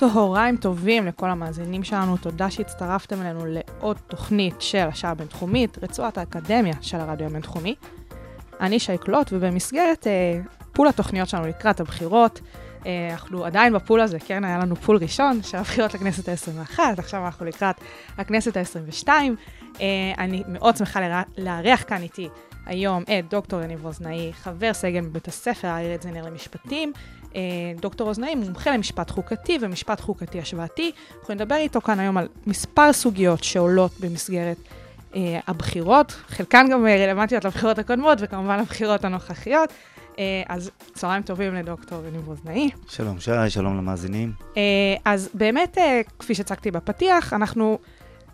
צהריים טובים לכל המאזינים שלנו, תודה שהצטרפתם אלינו לעוד תוכנית של השעה הבינתחומית, רצועת האקדמיה של הרדיו הבינתחומי. אני שי קלוט, ובמסגרת אה, pool התוכניות שלנו לקראת הבחירות, אה, אנחנו עדיין ב pool הזה, כן, היה לנו pool ראשון של הבחירות לכנסת ה-21, עכשיו אנחנו לקראת הכנסת ה-22. אה, אני מאוד שמחה לרא- לארח כאן איתי היום את דוקטור יניב רוזנאי, חבר סגל בבית הספר רדזינר למשפטים. אה, דוקטור רוזנאי מומחה למשפט חוקתי ומשפט חוקתי השוואתי. אנחנו נדבר איתו כאן היום על מספר סוגיות שעולות במסגרת אה, הבחירות, חלקן גם אה, רלוונטיות לבחירות הקודמות וכמובן לבחירות הנוכחיות. אה, אז צהריים טובים לדוקטור יניב רוזנאי. שלום שי, שלום למאזינים. אה, אז באמת, אה, כפי שהצגתי בפתיח, אנחנו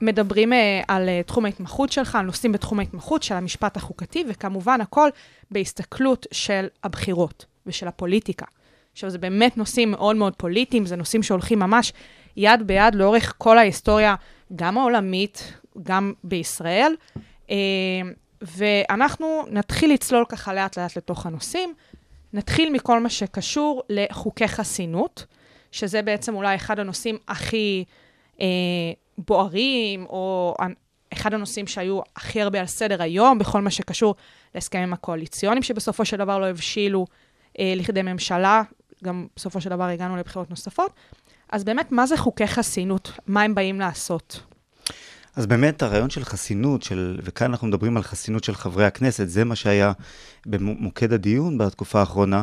מדברים אה, על אה, תחום ההתמחות שלך, על נושאים בתחום ההתמחות של המשפט החוקתי, וכמובן הכל בהסתכלות של הבחירות ושל הפוליטיקה. עכשיו, זה באמת נושאים מאוד מאוד פוליטיים, זה נושאים שהולכים ממש יד ביד לאורך כל ההיסטוריה, גם העולמית, גם בישראל. אה, ואנחנו נתחיל לצלול ככה לאט-לאט לתוך הנושאים. נתחיל מכל מה שקשור לחוקי חסינות, שזה בעצם אולי אחד הנושאים הכי אה, בוערים, או אחד הנושאים שהיו הכי הרבה על סדר היום, בכל מה שקשור להסכמים הקואליציוניים, שבסופו של דבר לא הבשילו אה, לכדי ממשלה, גם בסופו של דבר הגענו לבחירות נוספות. אז באמת, מה זה חוקי חסינות? מה הם באים לעשות? אז באמת הרעיון של חסינות, של, וכאן אנחנו מדברים על חסינות של חברי הכנסת, זה מה שהיה במוקד הדיון בתקופה האחרונה.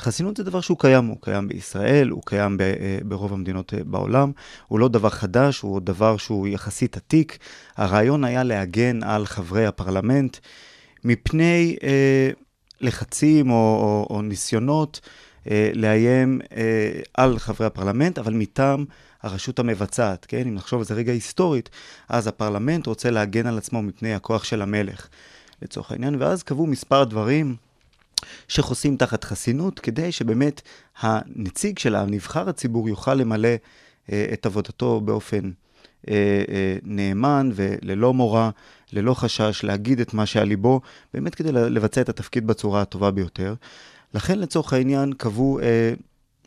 חסינות זה דבר שהוא קיים, הוא קיים בישראל, הוא קיים ב, אה, ברוב המדינות אה, בעולם, הוא לא דבר חדש, הוא דבר שהוא יחסית עתיק. הרעיון היה להגן על חברי הפרלמנט מפני אה, לחצים או, או, או ניסיונות לאיים אה, על חברי הפרלמנט, אבל מטעם הרשות המבצעת, כן? אם נחשוב על זה רגע היסטורית, אז הפרלמנט רוצה להגן על עצמו מפני הכוח של המלך, לצורך העניין, ואז קבעו מספר דברים שחוסים תחת חסינות, כדי שבאמת הנציג של הנבחר הציבור יוכל למלא אה, את עבודתו באופן אה, אה, נאמן וללא מורא, ללא חשש, להגיד את מה שעל ליבו, באמת כדי לבצע את התפקיד בצורה הטובה ביותר. לכן לצורך העניין קבעו, אה,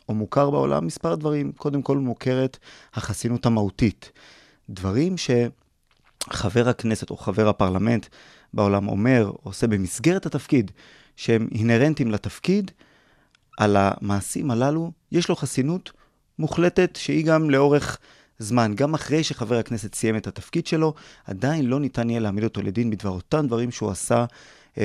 או מוכר בעולם, מספר דברים. קודם כל מוכרת החסינות המהותית. דברים שחבר הכנסת או חבר הפרלמנט בעולם אומר, עושה במסגרת התפקיד, שהם אינהרנטיים לתפקיד, על המעשים הללו יש לו חסינות מוחלטת שהיא גם לאורך זמן. גם אחרי שחבר הכנסת סיים את התפקיד שלו, עדיין לא ניתן יהיה להעמיד אותו לדין בדבר אותם דברים שהוא עשה,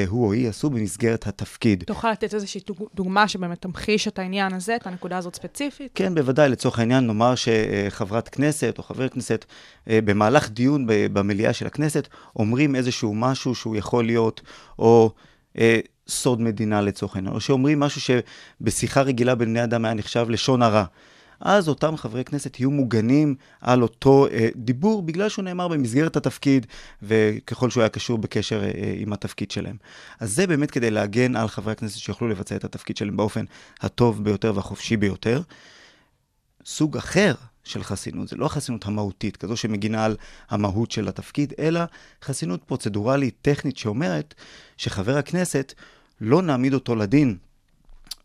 הוא או היא עשו במסגרת התפקיד. תוכל לתת איזושהי דוגמה שבאמת תמחיש את העניין הזה, את הנקודה הזאת ספציפית? כן, בוודאי. לצורך העניין, נאמר שחברת כנסת או חבר כנסת, אה, במהלך דיון במליאה של הכנסת, אומרים איזשהו משהו שהוא יכול להיות, או... אה, סוד מדינה לצורך העניין, או שאומרים משהו שבשיחה רגילה בין בני אדם היה נחשב לשון הרע. אז אותם חברי כנסת יהיו מוגנים על אותו אה, דיבור, בגלל שהוא נאמר במסגרת התפקיד, וככל שהוא היה קשור בקשר אה, עם התפקיד שלהם. אז זה באמת כדי להגן על חברי הכנסת שיוכלו לבצע את התפקיד שלהם באופן הטוב ביותר והחופשי ביותר. סוג אחר של חסינות, זה לא החסינות המהותית, כזו שמגינה על המהות של התפקיד, אלא חסינות פרוצדורלית, טכנית, שאומרת שחבר הכנסת, לא נעמיד אותו לדין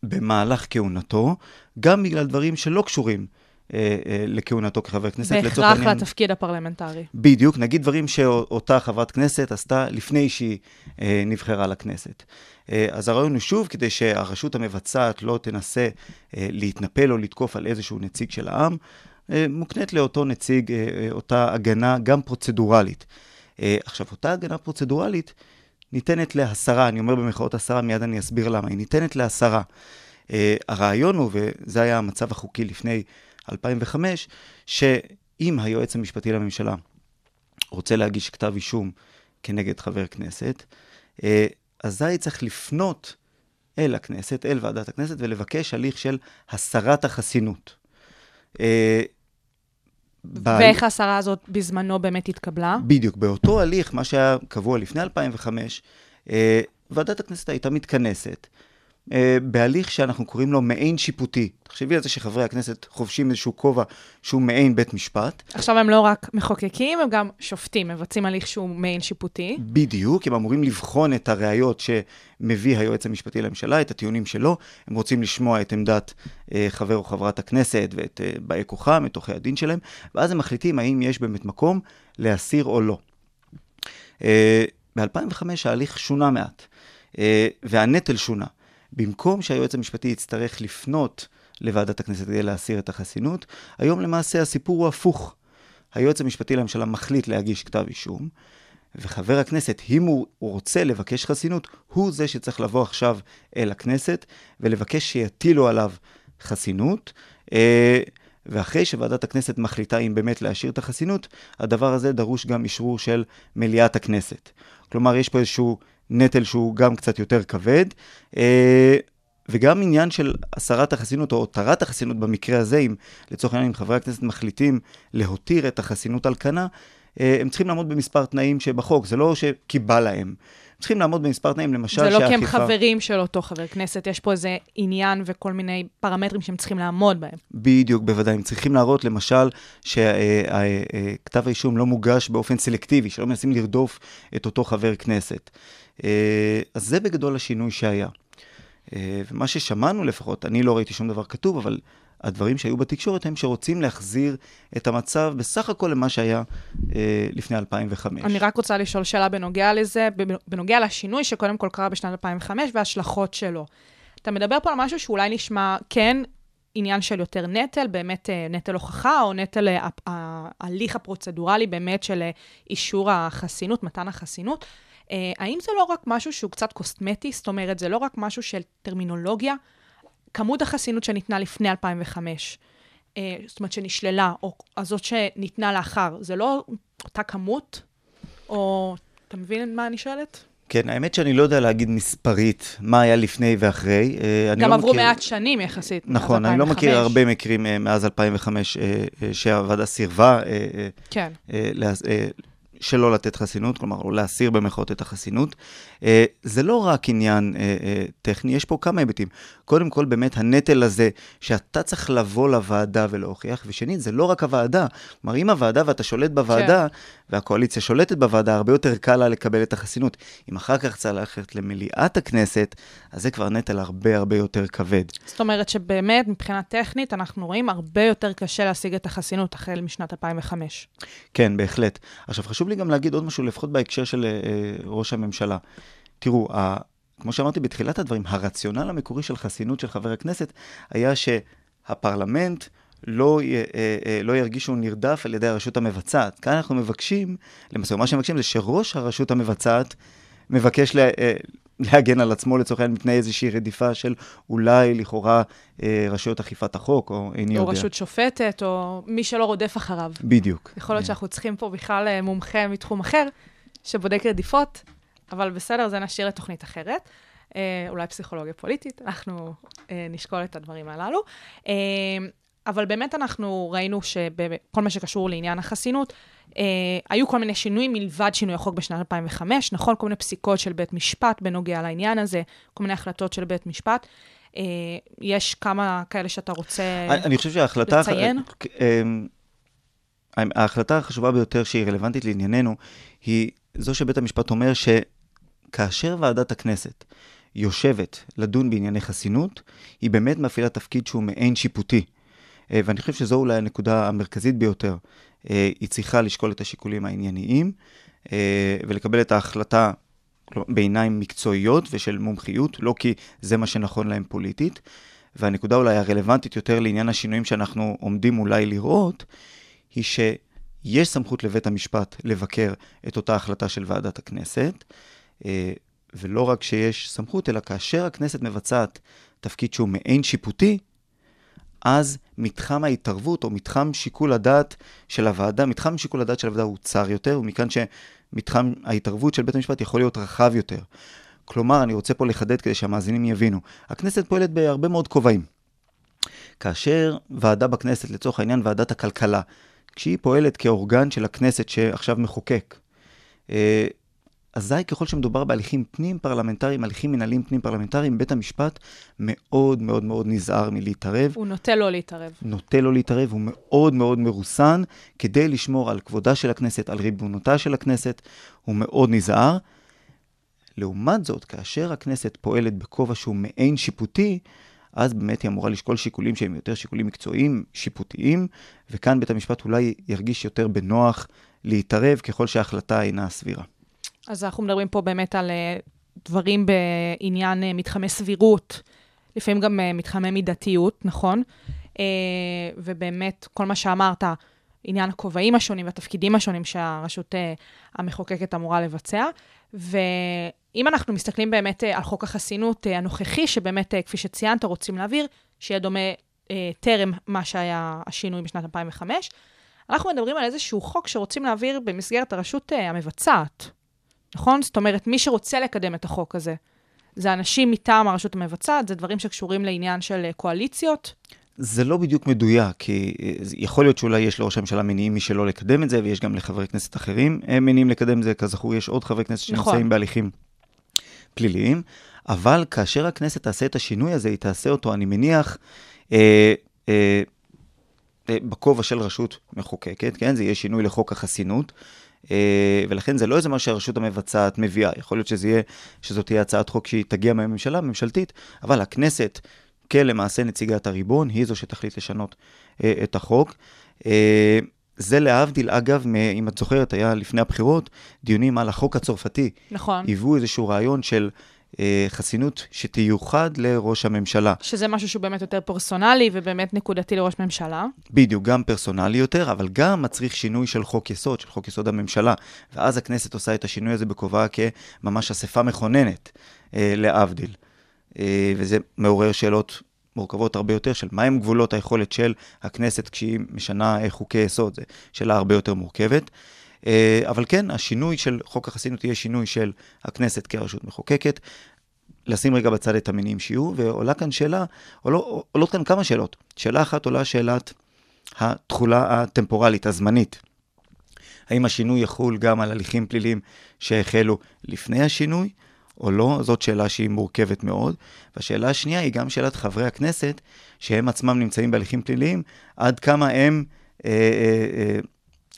במהלך כהונתו, גם בגלל דברים שלא קשורים אה, אה, לכהונתו כחבר כנסת. בהכרח לתפקיד הפרלמנטרי. בדיוק, נגיד דברים שאותה חברת כנסת עשתה לפני שהיא אה, נבחרה לכנסת. אה, אז הרעיון הוא שוב, כדי שהרשות המבצעת לא תנסה אה, להתנפל או לתקוף על איזשהו נציג של העם, אה, מוקנית לאותו נציג אה, אה, אותה הגנה גם פרוצדורלית. אה, עכשיו, אותה הגנה פרוצדורלית ניתנת להסרה, אני אומר במחאות הסרה, מיד אני אסביר למה, היא ניתנת להסרה. Uh, הרעיון הוא, וזה היה המצב החוקי לפני 2005, שאם היועץ המשפטי לממשלה רוצה להגיש כתב אישום כנגד חבר כנסת, uh, אזי צריך לפנות אל הכנסת, אל ועדת הכנסת, ולבקש הליך של הסרת החסינות. Uh, ב- ואיך ההסרה הזאת בזמנו באמת התקבלה? בדיוק, באותו הליך, מה שהיה קבוע לפני 2005, אה, ועדת הכנסת הייתה מתכנסת בהליך שאנחנו קוראים לו מעין שיפוטי. תחשבי על זה שחברי הכנסת חובשים איזשהו כובע שהוא מעין בית משפט. עכשיו הם לא רק מחוקקים, הם גם שופטים, מבצעים הליך שהוא מעין שיפוטי. בדיוק, הם אמורים לבחון את הראיות שמביא היועץ המשפטי לממשלה, את הטיעונים שלו, הם רוצים לשמוע את עמדת אה, חבר או חברת הכנסת ואת אה, באי כוחם, את עורכי הדין שלהם, ואז הם מחליטים האם יש באמת מקום להסיר או לא. אה, ב-2005 ההליך שונה מעט, אה, והנטל שונה. במקום שהיועץ המשפטי יצטרך לפנות לוועדת הכנסת כדי להסיר את החסינות, היום למעשה הסיפור הוא הפוך. היועץ המשפטי לממשלה מחליט להגיש כתב אישום, וחבר הכנסת, אם הוא רוצה לבקש חסינות, הוא זה שצריך לבוא עכשיו אל הכנסת ולבקש שיטילו עליו חסינות. אה, ואחרי שוועדת הכנסת מחליטה אם באמת להשאיר את החסינות, הדבר הזה דרוש גם אישרור של מליאת הכנסת. כלומר, יש פה איזשהו נטל שהוא גם קצת יותר כבד, אה, וגם עניין של הסרת החסינות או הותרת החסינות במקרה הזה, אם לצורך העניין, אם חברי הכנסת מחליטים להותיר את החסינות על כנה, אה, הם צריכים לעמוד במספר תנאים שבחוק, זה לא שכי בא להם. הם צריכים לעמוד במספר תנאים, למשל זה לא כי הם שהאכיפה- חברים של אותו חבר כנסת, יש פה איזה עניין וכל מיני פרמטרים שהם צריכים לעמוד בהם. בדיוק, בוודאי. הם צריכים להראות, למשל, שכתב האישום לא מוגש באופן סלקטיבי, שלא מנסים לרדוף את אותו חבר כנסת. אה, אז זה בגדול השינוי שהיה. אה, ומה ששמענו לפחות, אני לא ראיתי שום דבר כתוב, אבל הדברים שהיו בתקשורת הם שרוצים להחזיר את המצב בסך הכל למה שהיה אה, לפני 2005. אני רק רוצה לשאול שאלה בנוגע לזה, בנוגע לשינוי שקודם כל קרה בשנת 2005 וההשלכות שלו. אתה מדבר פה על משהו שאולי נשמע כן עניין של יותר נטל, באמת נטל הוכחה, או נטל ההליך הפרוצדורלי באמת של אישור החסינות, מתן החסינות. אה, האם זה לא רק משהו שהוא קצת קוסמטי? זאת אומרת, זה לא רק משהו של טרמינולוגיה? כמות החסינות שניתנה לפני 2005, אה, זאת אומרת שנשללה, או הזאת שניתנה לאחר, זה לא אותה כמות? או, אתה מבין מה אני שואלת? כן, האמת שאני לא יודע להגיד מספרית מה היה לפני ואחרי. אה, גם לא עברו מכיר- מעט שנים יחסית. נכון, אני לא 2005. מכיר הרבה מקרים מאז 2005 אה, אה, שהוועדה סירבה כן. שלא לתת חסינות, כלומר, או להסיר במחאות את החסינות. אה, זה לא רק עניין אה, אה, טכני, יש פה כמה היבטים. קודם כל, באמת, הנטל הזה שאתה צריך לבוא לוועדה ולהוכיח, ושנית, זה לא רק הוועדה. כלומר, אם הוועדה ואתה שולט בוועדה, והקואליציה שולטת בוועדה, הרבה יותר קל לה לקבל את החסינות. אם אחר כך צריך ללכת למליאת הכנסת, אז זה כבר נטל הרבה הרבה יותר כבד. זאת אומרת שבאמת, מבחינה טכנית, אנחנו רואים הרבה יותר קשה להשיג את החסינות החל משנת 2005. כן, בהחלט. עכשיו, חשוב לי גם להגיד עוד משהו, לפחות בהקשר של אה, ראש הממשלה. תראו, ה, כמו שאמרתי בתחילת הדברים, הרציונל המקורי של חסינות של חבר הכנסת היה שהפרלמנט לא, י, אה, אה, לא ירגיש שהוא נרדף על ידי הרשות המבצעת. כאן אנחנו מבקשים, למעשה, מה שמבקשים זה שראש הרשות המבצעת מבקש לה, אה, להגן על עצמו לצורך העניין מפני איזושהי רדיפה של אולי לכאורה אה, רשויות אכיפת החוק, או איני או יודע. רשות שופטת, או מי שלא רודף אחריו. בדיוק. יכול להיות שאנחנו צריכים פה בכלל מומחה מתחום אחר, שבודק רדיפות, אבל בסדר, זה נשאיר לתוכנית אחרת. אה, אולי פסיכולוגיה פוליטית, אנחנו אה, נשקול את הדברים הללו. אה, אבל באמת אנחנו ראינו שבכל מה שקשור לעניין החסינות, אה, היו כל מיני שינויים מלבד שינוי החוק בשנת 2005, נכון? כל מיני פסיקות של בית משפט בנוגע לעניין הזה, כל מיני החלטות של בית משפט. אה, יש כמה כאלה שאתה רוצה... אני אני חושב שההחלטה... לציין? אמ, ההחלטה החשובה ביותר שהיא רלוונטית לענייננו, היא זו שבית המשפט אומר שכאשר ועדת הכנסת יושבת לדון בענייני חסינות, היא באמת מפעילה תפקיד שהוא מעין שיפוטי. אה, ואני חושב שזו אולי הנקודה המרכזית ביותר. אה, היא צריכה לשקול את השיקולים הענייניים אה, ולקבל את ההחלטה בעיניים מקצועיות ושל מומחיות, לא כי זה מה שנכון להם פוליטית. והנקודה אולי הרלוונטית יותר לעניין השינויים שאנחנו עומדים אולי לראות, היא שיש סמכות לבית המשפט לבקר את אותה החלטה של ועדת הכנסת, ולא רק שיש סמכות, אלא כאשר הכנסת מבצעת תפקיד שהוא מעין שיפוטי, אז מתחם ההתערבות או מתחם שיקול הדעת של הוועדה, מתחם שיקול הדעת של הוועדה הוא צר יותר, ומכאן שמתחם ההתערבות של בית המשפט יכול להיות רחב יותר. כלומר, אני רוצה פה לחדד כדי שהמאזינים יבינו, הכנסת פועלת בהרבה מאוד כובעים. כאשר ועדה בכנסת, לצורך העניין ועדת הכלכלה, כשהיא פועלת כאורגן של הכנסת שעכשיו מחוקק, אה, אזי ככל שמדובר בהליכים פנים-פרלמנטריים, הליכים מנהליים פנים-פרלמנטריים, בית המשפט מאוד מאוד מאוד נזהר מלהתערב. הוא נוטה לא להתערב. נוטה לא להתערב, הוא מאוד מאוד מרוסן כדי לשמור על כבודה של הכנסת, על ריבונותה של הכנסת, הוא מאוד נזהר. לעומת זאת, כאשר הכנסת פועלת בכובע שהוא מעין שיפוטי, אז באמת היא אמורה לשקול שיקולים שהם יותר שיקולים מקצועיים, שיפוטיים, וכאן בית המשפט אולי ירגיש יותר בנוח להתערב ככל שההחלטה אינה סבירה. אז אנחנו מדברים פה באמת על אה, דברים בעניין אה, מתחמי סבירות, לפעמים גם אה, מתחמי מידתיות, נכון? ובאמת, כל מה שאמרת, עניין הכובעים השונים והתפקידים השונים שהרשות המחוקקת אמורה לבצע. ואם אנחנו מסתכלים באמת על חוק החסינות הנוכחי, שבאמת, כפי שציינת, רוצים להעביר, שיהיה דומה טרם מה שהיה השינוי בשנת 2005, אנחנו מדברים על איזשהו חוק שרוצים להעביר במסגרת הרשות המבצעת, נכון? זאת אומרת, מי שרוצה לקדם את החוק הזה, זה אנשים מטעם הרשות המבצעת, זה דברים שקשורים לעניין של אה, קואליציות. זה לא בדיוק מדויק, כי אה, יכול להיות שאולי יש לראש הממשלה מניעים משלא לקדם את זה, ויש גם לחברי כנסת אחרים אה, מניעים לקדם את זה. כזכור, יש עוד חברי כנסת שנמצאים נכון. בהליכים פליליים, אבל כאשר הכנסת תעשה את השינוי הזה, היא תעשה אותו, אני מניח, אה, אה, אה, בכובע של רשות מחוקקת, כן? זה יהיה שינוי לחוק החסינות. אה, ולכן זה לא איזה מה שהרשות המבצעת מביאה, יכול להיות שזה יהיה, שזאת תהיה הצעת חוק שהיא תגיע מהממשלה, ממשלתית, אבל הכנסת, כלמעשה נציגת הריבון, היא זו שתחליט לשנות אה, את החוק. אה, זה להבדיל, אגב, מ- אם את זוכרת, היה לפני הבחירות דיונים על החוק הצרפתי. נכון. היוו איזשהו רעיון של חסינות שתיוחד לראש הממשלה. שזה משהו שהוא באמת יותר פרסונלי ובאמת נקודתי לראש ממשלה. בדיוק, גם פרסונלי יותר, אבל גם מצריך שינוי של חוק יסוד, של חוק יסוד הממשלה. ואז הכנסת עושה את השינוי הזה בכובעה כממש אספה מכוננת, אה, להבדיל. אה, וזה מעורר שאלות מורכבות הרבה יותר של מהם גבולות היכולת של הכנסת כשהיא משנה אה, חוקי יסוד. זו שאלה הרבה יותר מורכבת. אה, אבל כן, השינוי של חוק החסינות יהיה שינוי של הכנסת כרשות מחוקקת. לשים רגע בצד את המניעים שיהיו, ועולה כאן שאלה, עולו, עולות כאן כמה שאלות. שאלה אחת עולה שאלת התכולה הטמפורלית, הזמנית. האם השינוי יחול גם על הליכים פליליים שהחלו לפני השינוי, או לא? זאת שאלה שהיא מורכבת מאוד. והשאלה השנייה היא גם שאלת חברי הכנסת, שהם עצמם נמצאים בהליכים פליליים, עד כמה הם... אה, אה, אה,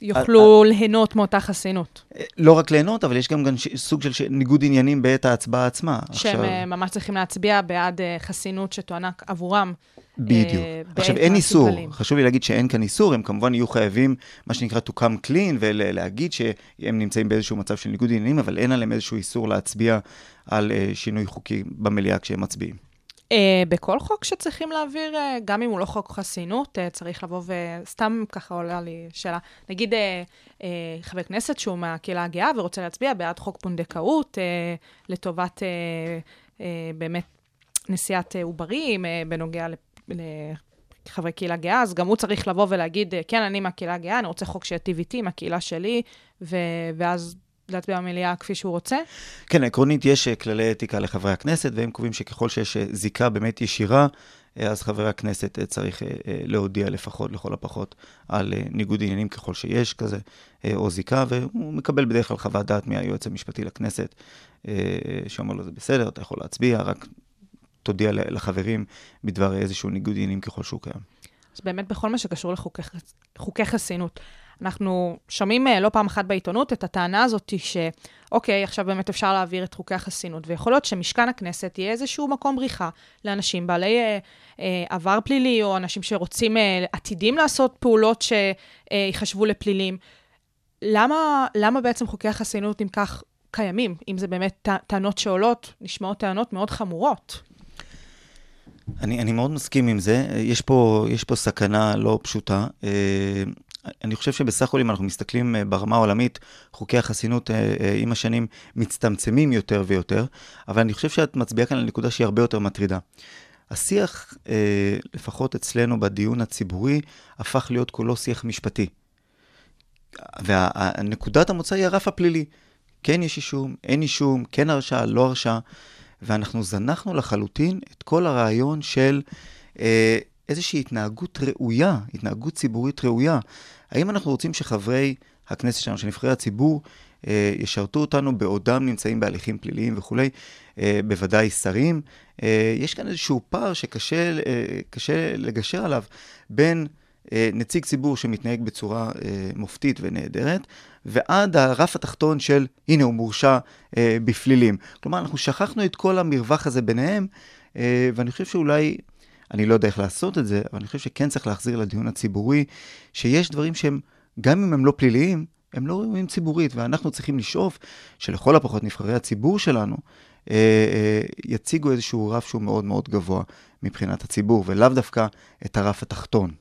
יוכלו ליהנות מאותה חסינות. אה, לא רק ליהנות, אבל יש גם, גם סוג של ניגוד עניינים בעת ההצבעה עצמה. שהם אה, ממש צריכים להצביע בעד אה, חסינות שתוענק עבורם. בדיוק. אה, עכשיו, אין איסור. חשוב לי להגיד שאין כאן איסור, הם כמובן יהיו חייבים, מה שנקרא to come clean, ולהגיד שהם נמצאים באיזשהו מצב של ניגוד עניינים, אבל אין עליהם איזשהו איסור להצביע על שינוי חוקי במליאה כשהם מצביעים. אה, בכל חוק שצריכים להעביר, אה, גם אם הוא לא חוק חסינות, אה, צריך לבוא וסתם ככה עולה לי שאלה. נגיד אה, אה, חבר כנסת שהוא מהקהילה הגאה ורוצה להצביע בעד חוק פונדקאות אה, לטובת אה, אה, באמת נשיאת עוברים אה, בנוגע לחברי קהילה גאה, אז גם הוא צריך לבוא ולהגיד, כן, אני מהקהילה הגאה, אני רוצה חוק שיטיב איתי, מהקהילה שלי, ו- ואז להצביע במליאה כפי שהוא רוצה. כן, עקרונית יש אה, כללי אתיקה לחברי הכנסת, והם קובעים שככל שיש אה, זיקה באמת ישירה, אה, אז חבר הכנסת צריך להודיע לפחות, לכל הפחות, על ניגוד עניינים ככל שיש כזה, או זיקה, והוא מקבל בדרך כלל חוות דעת מהיועץ המשפטי לכנסת, שאומר לו, זה בסדר, אתה יכול להצביע, רק תודיע לחברים בדבר איזשהו ניגוד עניינים ככל שהוא קיים. אז באמת בכל מה שקשור לחוקי חס- חוקי חסינות, אנחנו שומעים אה, לא פעם אחת בעיתונות את הטענה הזאת שאוקיי, עכשיו באמת אפשר להעביר את חוקי החסינות, ויכול להיות שמשכן הכנסת יהיה איזשהו מקום בריחה לאנשים בעלי אה, אה, עבר פלילי, או אנשים שרוצים, אה, עתידים לעשות פעולות שיחשבו לפלילים. למה, למה בעצם חוקי החסינות, אם כך, קיימים? אם זה באמת טע- טענות שעולות, נשמעות טענות מאוד חמורות. אני, אני מאוד מסכים עם זה. יש פה, יש פה סכנה לא פשוטה. אה, אני חושב שבסך הכל, אם אנחנו מסתכלים אה, ברמה העולמית, חוקי החסינות אה, אה, עם השנים מצטמצמים יותר ויותר, אבל אני חושב שאת מצביעה כאן על נקודה שהיא הרבה יותר מטרידה. השיח, לפחות אצלנו בדיון הציבורי, הפך להיות כולו שיח משפטי. ונקודת המוצא היא הרף הפלילי. כן יש אישום, אין אישום, כן הרשעה, לא הרשעה. ואנחנו זנחנו לחלוטין את כל הרעיון של איזושהי התנהגות ראויה, התנהגות ציבורית ראויה. האם אנחנו רוצים שחברי הכנסת שלנו, שנבחרי הציבור, אה, ישרתו אותנו בעודם נמצאים בהליכים פליליים וכולי, אה, בוודאי שרים. אה, יש כאן איזשהו פער שקשה אה, לגשר עליו בין אה, נציג ציבור שמתנהג בצורה אה, מופתית ונהדרת, ועד הרף התחתון של, הנה, הוא מורשע אה, בפלילים. כלומר, אנחנו שכחנו את כל המרווח הזה ביניהם, אה, ואני חושב שאולי, אני לא יודע איך לעשות את זה, אבל אני חושב שכן צריך להחזיר לדיון הציבורי, שיש דברים שהם, גם אם הם לא פליליים, הם לא ראויים ציבורית, ואנחנו צריכים לשאוף שלכל הפחות נבחרי הציבור שלנו אה, אה, יציגו איזשהו רף שהוא מאוד מאוד גבוה מבחינת הציבור, ולאו דווקא את הרף התחתון.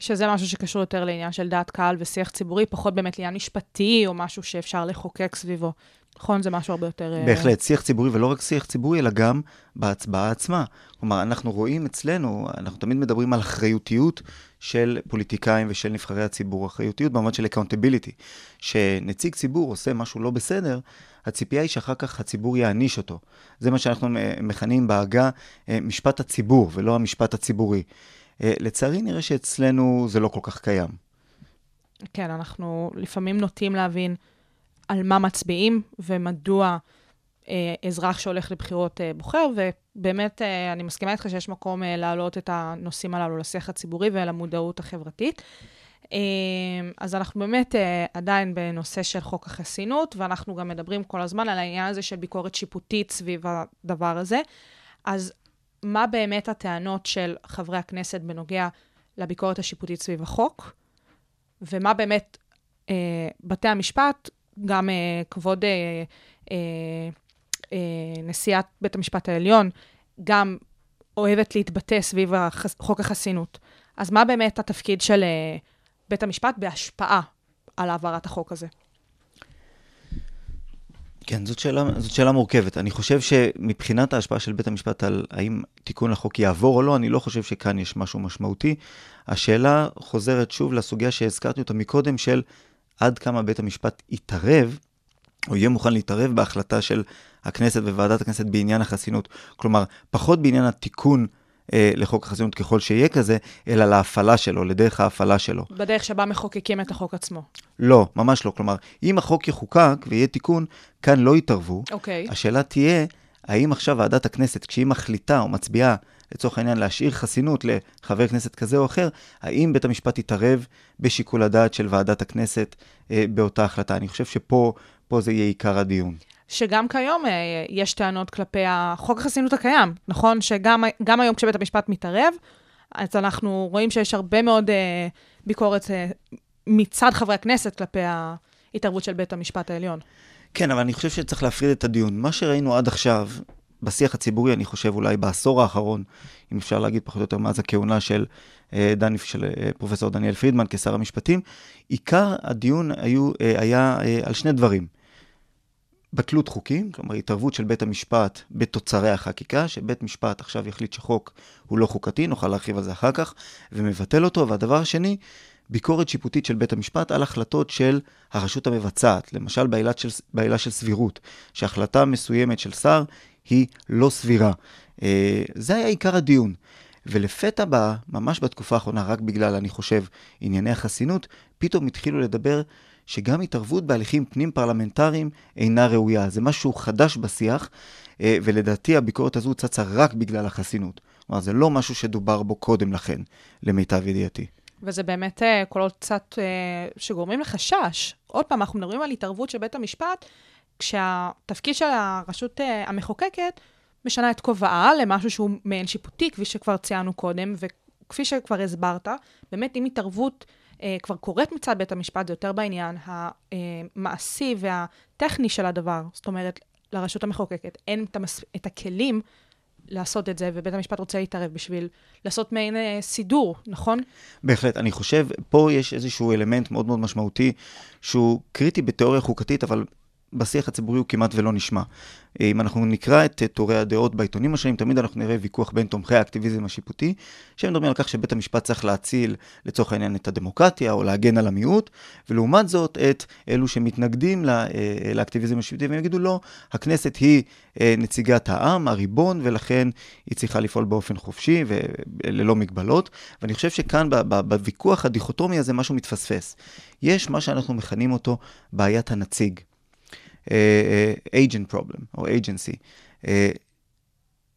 שזה משהו שקשור יותר לעניין של דעת קהל ושיח ציבורי, פחות באמת לעניין משפטי, או משהו שאפשר לחוקק סביבו. נכון? זה משהו הרבה יותר... אה, בהחלט, שיח ציבורי, ולא רק שיח ציבורי, אלא גם בהצבעה עצמה. כלומר, אנחנו רואים אצלנו, אנחנו תמיד מדברים על אחריותיות של פוליטיקאים ושל נבחרי הציבור, אחריותיות במובן של accountability. שנציג ציבור עושה משהו לא בסדר, הציפייה היא שאחר כך הציבור יעניש אותו. זה מה שאנחנו אה, מכנים בעגה אה, משפט הציבור, ולא המשפט הציבורי. לצערי נראה שאצלנו זה לא כל כך קיים. כן, אנחנו לפעמים נוטים להבין על מה מצביעים ומדוע אה, אזרח שהולך לבחירות אה, בוחר, ובאמת, אה, אני מסכימה איתך שיש מקום אה, להעלות את הנושאים הללו לשיח הציבורי ולמודעות החברתית. אה, אז אנחנו באמת אה, עדיין בנושא של חוק החסינות, ואנחנו גם מדברים כל הזמן על העניין הזה של ביקורת שיפוטית סביב הדבר הזה. אז מה באמת הטענות של חברי הכנסת בנוגע לביקורת השיפוטית סביב החוק, ומה באמת אה, בתי המשפט, גם אה, כבוד אה, אה, נשיאת בית המשפט העליון, גם אוהבת להתבטא סביב חוק החסינות. אז מה באמת התפקיד של בית המשפט בהשפעה על העברת החוק הזה? כן, זאת שאלה, זאת שאלה מורכבת. אני חושב שמבחינת ההשפעה של בית המשפט על האם תיקון לחוק יעבור או לא, אני לא חושב שכאן יש משהו משמעותי. השאלה חוזרת שוב לסוגיה שהזכרתי אותה מקודם, של עד כמה בית המשפט יתערב, או יהיה מוכן להתערב בהחלטה של הכנסת וועדת הכנסת בעניין החסינות. כלומר, פחות בעניין התיקון אה, לחוק החסינות ככל שיהיה כזה, אלא להפעלה שלו, לדרך ההפעלה שלו. בדרך שבה מחוקקים את החוק עצמו. לא, ממש לא. כלומר, אם החוק יחוקק ויהיה תיקון, כאן לא יתערבו. אוקיי. השאלה תהיה, האם עכשיו ועדת הכנסת, כשהיא מחליטה או מצביעה, לצורך העניין, להשאיר חסינות לחבר כנסת כזה או אחר, האם בית המשפט יתערב בשיקול הדעת של ועדת הכנסת אה, באותה החלטה? אני חושב שפה פה זה יהיה עיקר הדיון. שגם כיום אה, יש טענות כלפי החוק החסינות הקיים, נכון? שגם גם היום כשבית המשפט מתערב, אז אנחנו רואים שיש הרבה מאוד אה, ביקורת אה, מצד חברי הכנסת כלפי ההתערבות של בית המשפט העליון. כן, אבל אני חושב שצריך להפריד את הדיון. מה שראינו עד עכשיו, בשיח הציבורי, אני חושב אולי בעשור האחרון, אם אפשר להגיד פחות או יותר מאז הכהונה של, אה, דני, של אה, פרופסור דניאל פרידמן כשר המשפטים, עיקר הדיון היו, אה, היה על שני דברים. בטלות חוקים, כלומר התערבות של בית המשפט בתוצרי החקיקה, שבית משפט עכשיו יחליט שחוק הוא לא חוקתי, נוכל להרחיב על זה אחר כך, ומבטל אותו. והדבר השני, ביקורת שיפוטית של בית המשפט על החלטות של הרשות המבצעת, למשל בעילה של, של סבירות, שהחלטה מסוימת של שר היא לא סבירה. אה, זה היה עיקר הדיון. ולפתע בה, ממש בתקופה האחרונה, רק בגלל, אני חושב, ענייני החסינות, פתאום התחילו לדבר שגם התערבות בהליכים פנים-פרלמנטריים אינה ראויה. זה משהו חדש בשיח, אה, ולדעתי הביקורת הזו צצה רק בגלל החסינות. כלומר, זה לא משהו שדובר בו קודם לכן, למיטב ידיעתי. וזה באמת קולות קצת אה, שגורמים לחשש. עוד פעם, אנחנו מדברים על התערבות של בית המשפט, כשהתפקיד של הרשות אה, המחוקקת משנה את כובעה למשהו שהוא מעין שיפוטי, כפי שכבר ציינו קודם, וכפי שכבר הסברת, באמת אם התערבות אה, כבר קורית מצד בית המשפט, זה יותר בעניין המעשי והטכני של הדבר. זאת אומרת, לרשות המחוקקת אין את, המס... את הכלים לעשות את זה, ובית המשפט רוצה להתערב בשביל לעשות מעין אה, סידור, נכון? בהחלט, אני חושב, פה יש איזשהו אלמנט מאוד מאוד משמעותי, שהוא קריטי בתיאוריה חוקתית, אבל בשיח הציבורי הוא כמעט ולא נשמע. אם אנחנו נקרא את טורי הדעות בעיתונים השונים, תמיד אנחנו נראה ויכוח בין תומכי האקטיביזם השיפוטי, שהם מדברים על כך שבית המשפט צריך להציל לצורך העניין את הדמוקרטיה או להגן על המיעוט, ולעומת זאת את אלו שמתנגדים לה, לאקטיביזם השיפוטי, והם יגידו לא, הכנסת היא נציגת העם, הריבון, ולכן היא צריכה לפעול באופן חופשי וללא מגבלות. ואני חושב שכאן בוויכוח הדיכוטומי הזה משהו מתפספס. יש מה שאנחנו מכנים אותו בעיית הנציג. Agent problem או agency. Uh,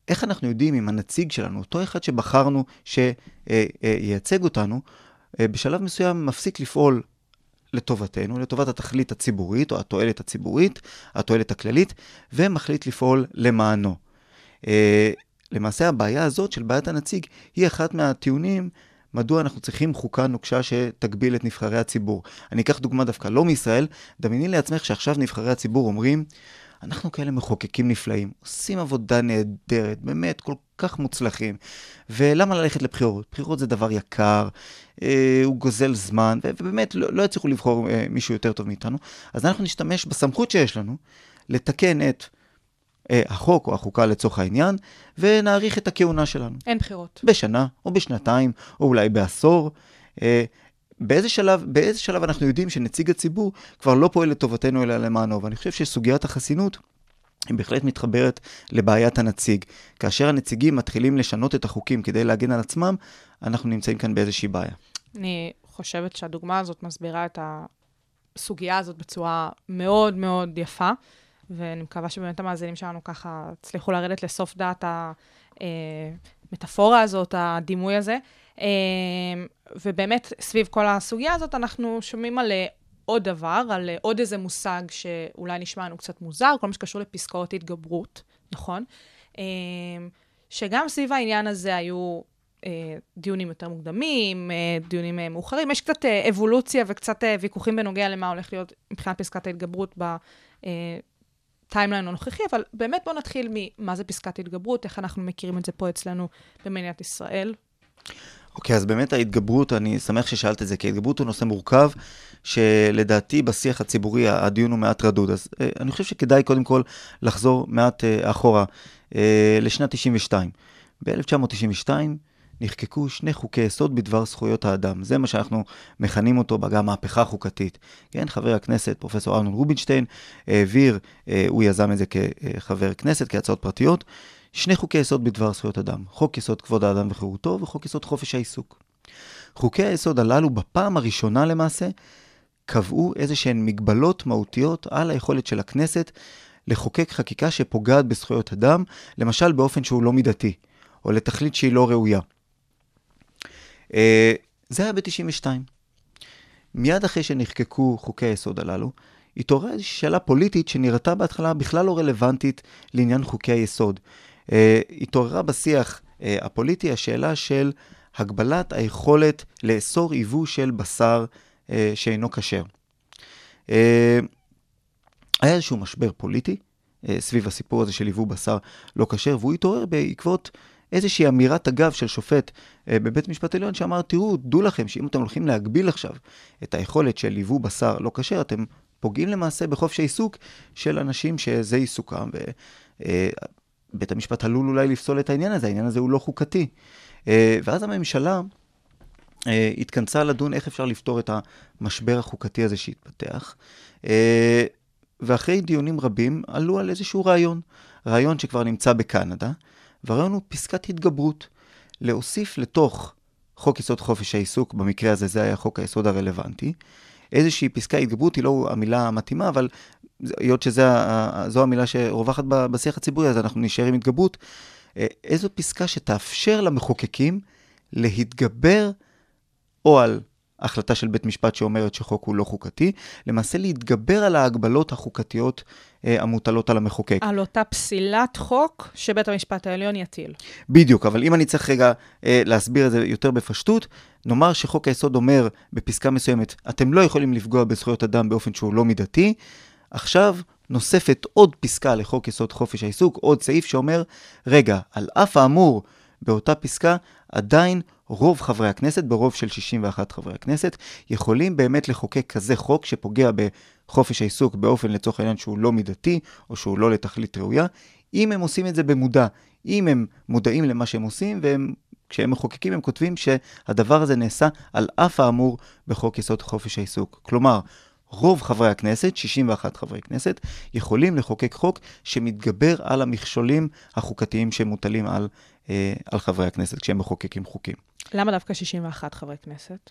איך אנחנו יודעים אם הנציג שלנו, אותו אחד שבחרנו שייצג אותנו, בשלב מסוים מפסיק לפעול לטובתנו, לטובת התכלית הציבורית או התועלת הציבורית, התועלת הכללית, ומחליט לפעול למענו. למעשה הבעיה הזאת של בעיית הנציג היא אחת מהטיעונים מדוע אנחנו צריכים חוקה נוקשה שתגביל את נבחרי הציבור. אני אקח דוגמה דווקא לא מישראל, דמייני לעצמך שעכשיו נבחרי הציבור אומרים, אנחנו כאלה מחוקקים נפלאים, עושים עבודה נהדרת, באמת כל כך מוצלחים, ולמה ללכת לבחירות? בחירות זה דבר יקר, אה, הוא גוזל זמן, ובאמת לא, לא יצליחו לבחור אה, מישהו יותר טוב מאיתנו, אז אנחנו נשתמש בסמכות שיש לנו לתקן את החוק או החוקה לצורך העניין, ונאריך את הכהונה שלנו. אין בחירות. בשנה, או בשנתיים, או אולי בעשור. אה, באיזה שלב, באיזה שלב אנחנו יודעים שנציג הציבור כבר לא פועל לטובתנו אלא למענו, ואני חושב שסוגיית החסינות היא בהחלט מתחברת לבעיית הנציג. כאשר הנציגים מתחילים לשנות את החוקים כדי להגן על עצמם, אנחנו נמצאים כאן באיזושהי בעיה. אני חושבת שהדוגמה הזאת מסבירה את הסוגיה הזאת בצורה מאוד מאוד יפה. ואני מקווה שבאמת המאזינים שלנו ככה הצליחו לרדת לסוף דעת המטאפורה הזאת, הדימוי הזה. אה, ובאמת, סביב כל הסוגיה הזאת, אנחנו שומעים על אה, עוד דבר, על אה, עוד איזה מושג שאולי נשמע לנו קצת מוזר, כל מה שקשור לפסקאות התגברות, נכון? שגם סביב העניין הזה היו דיונים יותר מוקדמים, דיונים מאוחרים. יש קצת אבולוציה וקצת ויכוחים בנוגע למה הולך להיות מבחינת פסקת ההתגברות הטיימליין הנוכחי, אבל באמת בואו נתחיל ממה זה פסקת התגברות, איך אנחנו מכירים את זה פה אצלנו במדינת ישראל. אוקיי, okay, אז באמת ההתגברות, אני שמח ששאלת את זה, כי ההתגברות הוא נושא מורכב, שלדעתי בשיח הציבורי הדיון הוא מעט רדוד. אז אה, אני חושב שכדאי קודם כל לחזור מעט אה, אחורה, אה, לשנת 92. ב-1992, נחקקו שני חוקי יסוד בדבר זכויות האדם. זה מה שאנחנו מכנים אותו גם מהפכה חוקתית. כן, חבר הכנסת פרופסור ארנון רובינשטיין העביר, אה, הוא יזם את זה כחבר כנסת, כהצעות פרטיות, שני חוקי יסוד בדבר זכויות אדם. חוק יסוד כבוד האדם וחירותו וחוק יסוד חופש העיסוק. חוקי היסוד הללו בפעם הראשונה למעשה קבעו איזה שהן מגבלות מהותיות על היכולת של הכנסת לחוקק חקיקה שפוגעת בזכויות אדם, למשל באופן שהוא לא מידתי, או לתכלית שהיא לא ראויה. אה, זה היה ב-92. מיד אחרי שנחקקו חוקי היסוד הללו, התעוררה איזושהי שאלה פוליטית שנראתה בהתחלה בכלל לא רלוונטית לעניין חוקי היסוד. אה, התעוררה בשיח אה, הפוליטי השאלה של הגבלת היכולת לאסור ייבוא של בשר שאינו כשר. היה איזשהו משבר פוליטי סביב הסיפור הזה של ייבוא בשר לא כשר, והוא התעורר בעקבות איזושהי אמירת אגב של שופט אה, בבית משפט עליון שאמר, תראו, דעו לכם שאם אתם הולכים להגביל עכשיו את היכולת של יבוא בשר לא כשר, אתם פוגעים למעשה בחופש העיסוק של אנשים שזה עיסוקם, ובית אה, המשפט עלול אולי לפסול את העניין הזה, העניין הזה הוא לא חוקתי. אה, ואז הממשלה התכנסה לדון איך אפשר לפתור את המשבר החוקתי הזה שהתפתח. ואחרי דיונים רבים עלו על איזשהו רעיון, רעיון שכבר נמצא בקנדה, והרעיון הוא פסקת התגברות. להוסיף לתוך חוק יסוד חופש העיסוק, במקרה הזה זה היה חוק היסוד הרלוונטי, איזושהי פסקה התגברות היא לא המילה המתאימה, אבל היות שזו המילה שרווחת בשיח הציבורי, אז אנחנו נשאר עם התגברות. אה, איזו פסקה שתאפשר למחוקקים להתגבר או על החלטה של בית משפט שאומרת שחוק הוא לא חוקתי, למעשה להתגבר על ההגבלות החוקתיות אה, המוטלות על המחוקק. על אותה פסילת חוק שבית המשפט העליון יטיל. בדיוק, אבל אם אני צריך רגע אה, להסביר את זה יותר בפשטות, נאמר שחוק היסוד אומר בפסקה מסוימת, אתם לא יכולים לפגוע בזכויות אדם באופן שהוא לא מידתי, עכשיו נוספת עוד פסקה לחוק יסוד חופש העיסוק, עוד סעיף שאומר, רגע, על אף האמור באותה פסקה, עדיין רוב חברי הכנסת, ברוב של 61 חברי הכנסת, יכולים באמת לחוקק כזה חוק שפוגע חופש העיסוק באופן לצורך העניין שהוא לא מידתי, או שהוא לא לתכלית ראויה, אם הם עושים את זה במודע, אם הם מודעים למה שהם עושים, והם, כשהם מחוקקים הם כותבים שהדבר הזה נעשה על אף האמור בחוק יסוד חופש העיסוק. כלומר, רוב חברי הכנסת, 61 חברי כנסת, יכולים לחוקק חוק שמתגבר על המכשולים החוקתיים שמוטלים על, על חברי הכנסת כשהם מחוקקים חוקים. למה דווקא 61 חברי כנסת?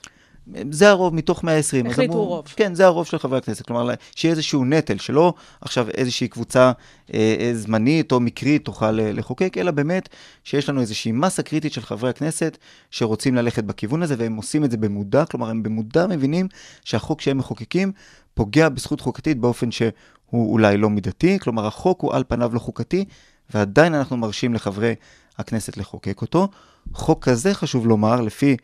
זה הרוב מתוך 120. אז החליטו אמרו- רוב. כן, זה הרוב של חברי הכנסת. כלומר, שיהיה איזשהו נטל, שלא עכשיו איזושהי קבוצה אה, אה, זמנית או מקרית תוכל אה, לחוקק, אלא באמת שיש לנו איזושהי מסה קריטית של חברי הכנסת שרוצים ללכת בכיוון הזה, והם עושים את זה במודע, כלומר, הם במודע מבינים שהחוק שהם מחוקקים פוגע בזכות חוקתית באופן שהוא אולי לא מידתי, כלומר, החוק הוא על פניו לא חוקתי, ועדיין אנחנו מרשים לחברי הכנסת לחוקק אותו. חוק כזה, חשוב לומר, לפי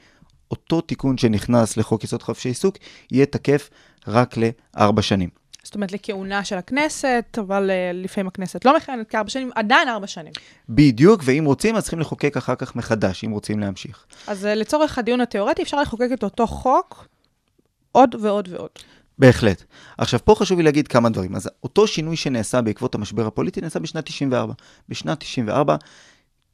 אותו תיקון שנכנס לחוק יסוד חופש העיסוק, יהיה תקף רק לארבע שנים. זאת אומרת, לכהונה של הכנסת, אבל uh, לפעמים הכנסת לא מכהנת כארבע שנים, עדיין ארבע שנים. בדיוק, ואם רוצים, אז צריכים לחוקק אחר כך מחדש, אם רוצים להמשיך. אז uh, לצורך הדיון התיאורטי, אפשר לחוקק את אותו חוק עוד ועוד ועוד. בהחלט. עכשיו, פה חשוב לי להגיד כמה דברים. אז אותו שינוי שנעשה בעקבות המשבר הפוליטי נעשה בשנת 94. בשנת 94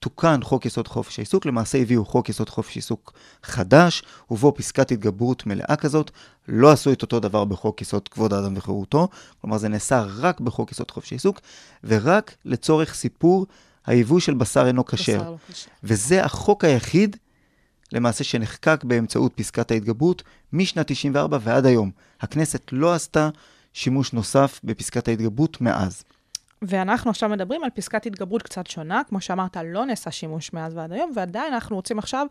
תוקן חוק יסוד חופש העיסוק, למעשה הביאו חוק יסוד חופש עיסוק חדש, ובו פסקת התגברות מלאה כזאת. לא עשו את אותו דבר בחוק יסוד כבוד האדם וחירותו, כלומר זה נעשה רק בחוק יסוד חופש העיסוק, ורק לצורך סיפור היבוא של בשר אינו כשר. לא. וזה החוק היחיד, למעשה, שנחקק באמצעות פסקת ההתגברות משנת 94 ועד היום. הכנסת לא עשתה שימוש נוסף בפסקת ההתגברות מאז. ואנחנו עכשיו מדברים על פסקת התגברות קצת שונה, כמו שאמרת, לא נעשה שימוש מאז ועד היום, ועדיין אנחנו רוצים עכשיו,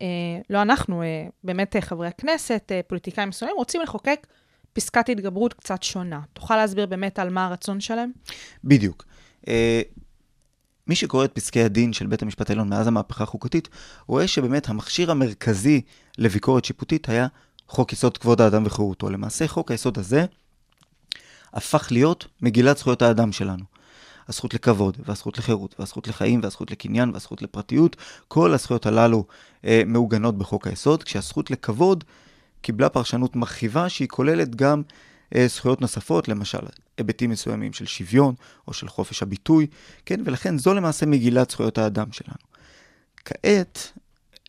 אה, לא אנחנו, אה, באמת אה, חברי הכנסת, אה, פוליטיקאים מסוימים, רוצים לחוקק פסקת התגברות קצת שונה. תוכל להסביר באמת על מה הרצון שלהם? בדיוק. אה, מי שקורא את פסקי הדין של בית המשפט העליון מאז המהפכה החוקתית, רואה שבאמת המכשיר המרכזי לביקורת שיפוטית היה חוק יסוד כבוד האדם וחירותו. למעשה, חוק היסוד הזה הפך להיות מגילת זכויות האדם שלנו. הזכות לכבוד, והזכות לחירות, והזכות לחיים, והזכות לקניין, והזכות לפרטיות, כל הזכויות הללו אה, מעוגנות בחוק היסוד, כשהזכות לכבוד קיבלה פרשנות מרחיבה שהיא כוללת גם אה, זכויות נוספות, למשל היבטים מסוימים של שוויון או של חופש הביטוי, כן, ולכן זו למעשה מגילת זכויות האדם שלנו. כעת,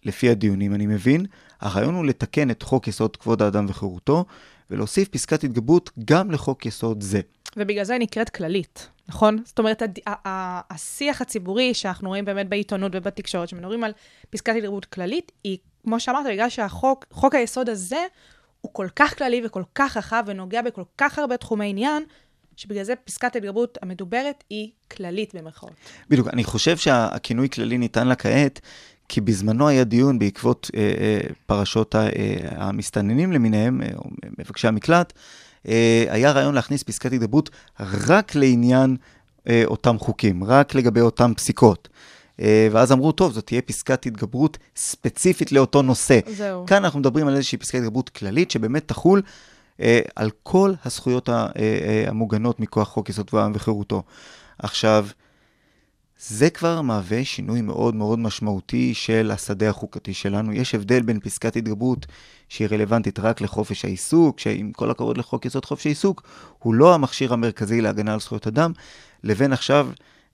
לפי הדיונים, אני מבין, הרעיון הוא לתקן את חוק יסוד כבוד האדם וחירותו, ולהוסיף פסקת התגברות גם לחוק יסוד זה. ובגלל זה היא נקראת כללית, נכון? זאת אומרת, הד... השיח הציבורי שאנחנו רואים באמת בעיתונות ובתקשורת, שמדברים על פסקת התגברות כללית, היא, כמו שאמרת, בגלל שהחוק, חוק היסוד הזה, הוא כל כך כללי וכל כך רחב ונוגע בכל כך הרבה תחומי עניין, שבגלל זה פסקת ההתגברות המדוברת היא כללית במרכאות. בדיוק, אני חושב שהכינוי כללי ניתן לה כעת, כי בזמנו היה דיון בעקבות אה, אה, פרשות ה, אה, המסתננים למיניהם, אה, או מבקשי המקלט, אה, היה רעיון להכניס פסקת התגברות רק לעניין אה, אותם חוקים, רק לגבי אותם פסיקות. אה, ואז אמרו, טוב, זאת תהיה פסקת התגברות ספציפית לאותו נושא. זהו. כאן אנחנו מדברים על איזושהי פסקת התגברות כללית, שבאמת תחול אה, על כל הזכויות אה, אה, המוגנות מכוח חוק יסוד וחירותו. עכשיו, זה כבר מהווה שינוי מאוד מאוד משמעותי של השדה החוקתי שלנו. יש הבדל בין פסקת התגברות שהיא רלוונטית רק לחופש העיסוק, שעם כל הכבוד לחוק יסוד חופש העיסוק, הוא לא המכשיר המרכזי להגנה על זכויות אדם, לבין עכשיו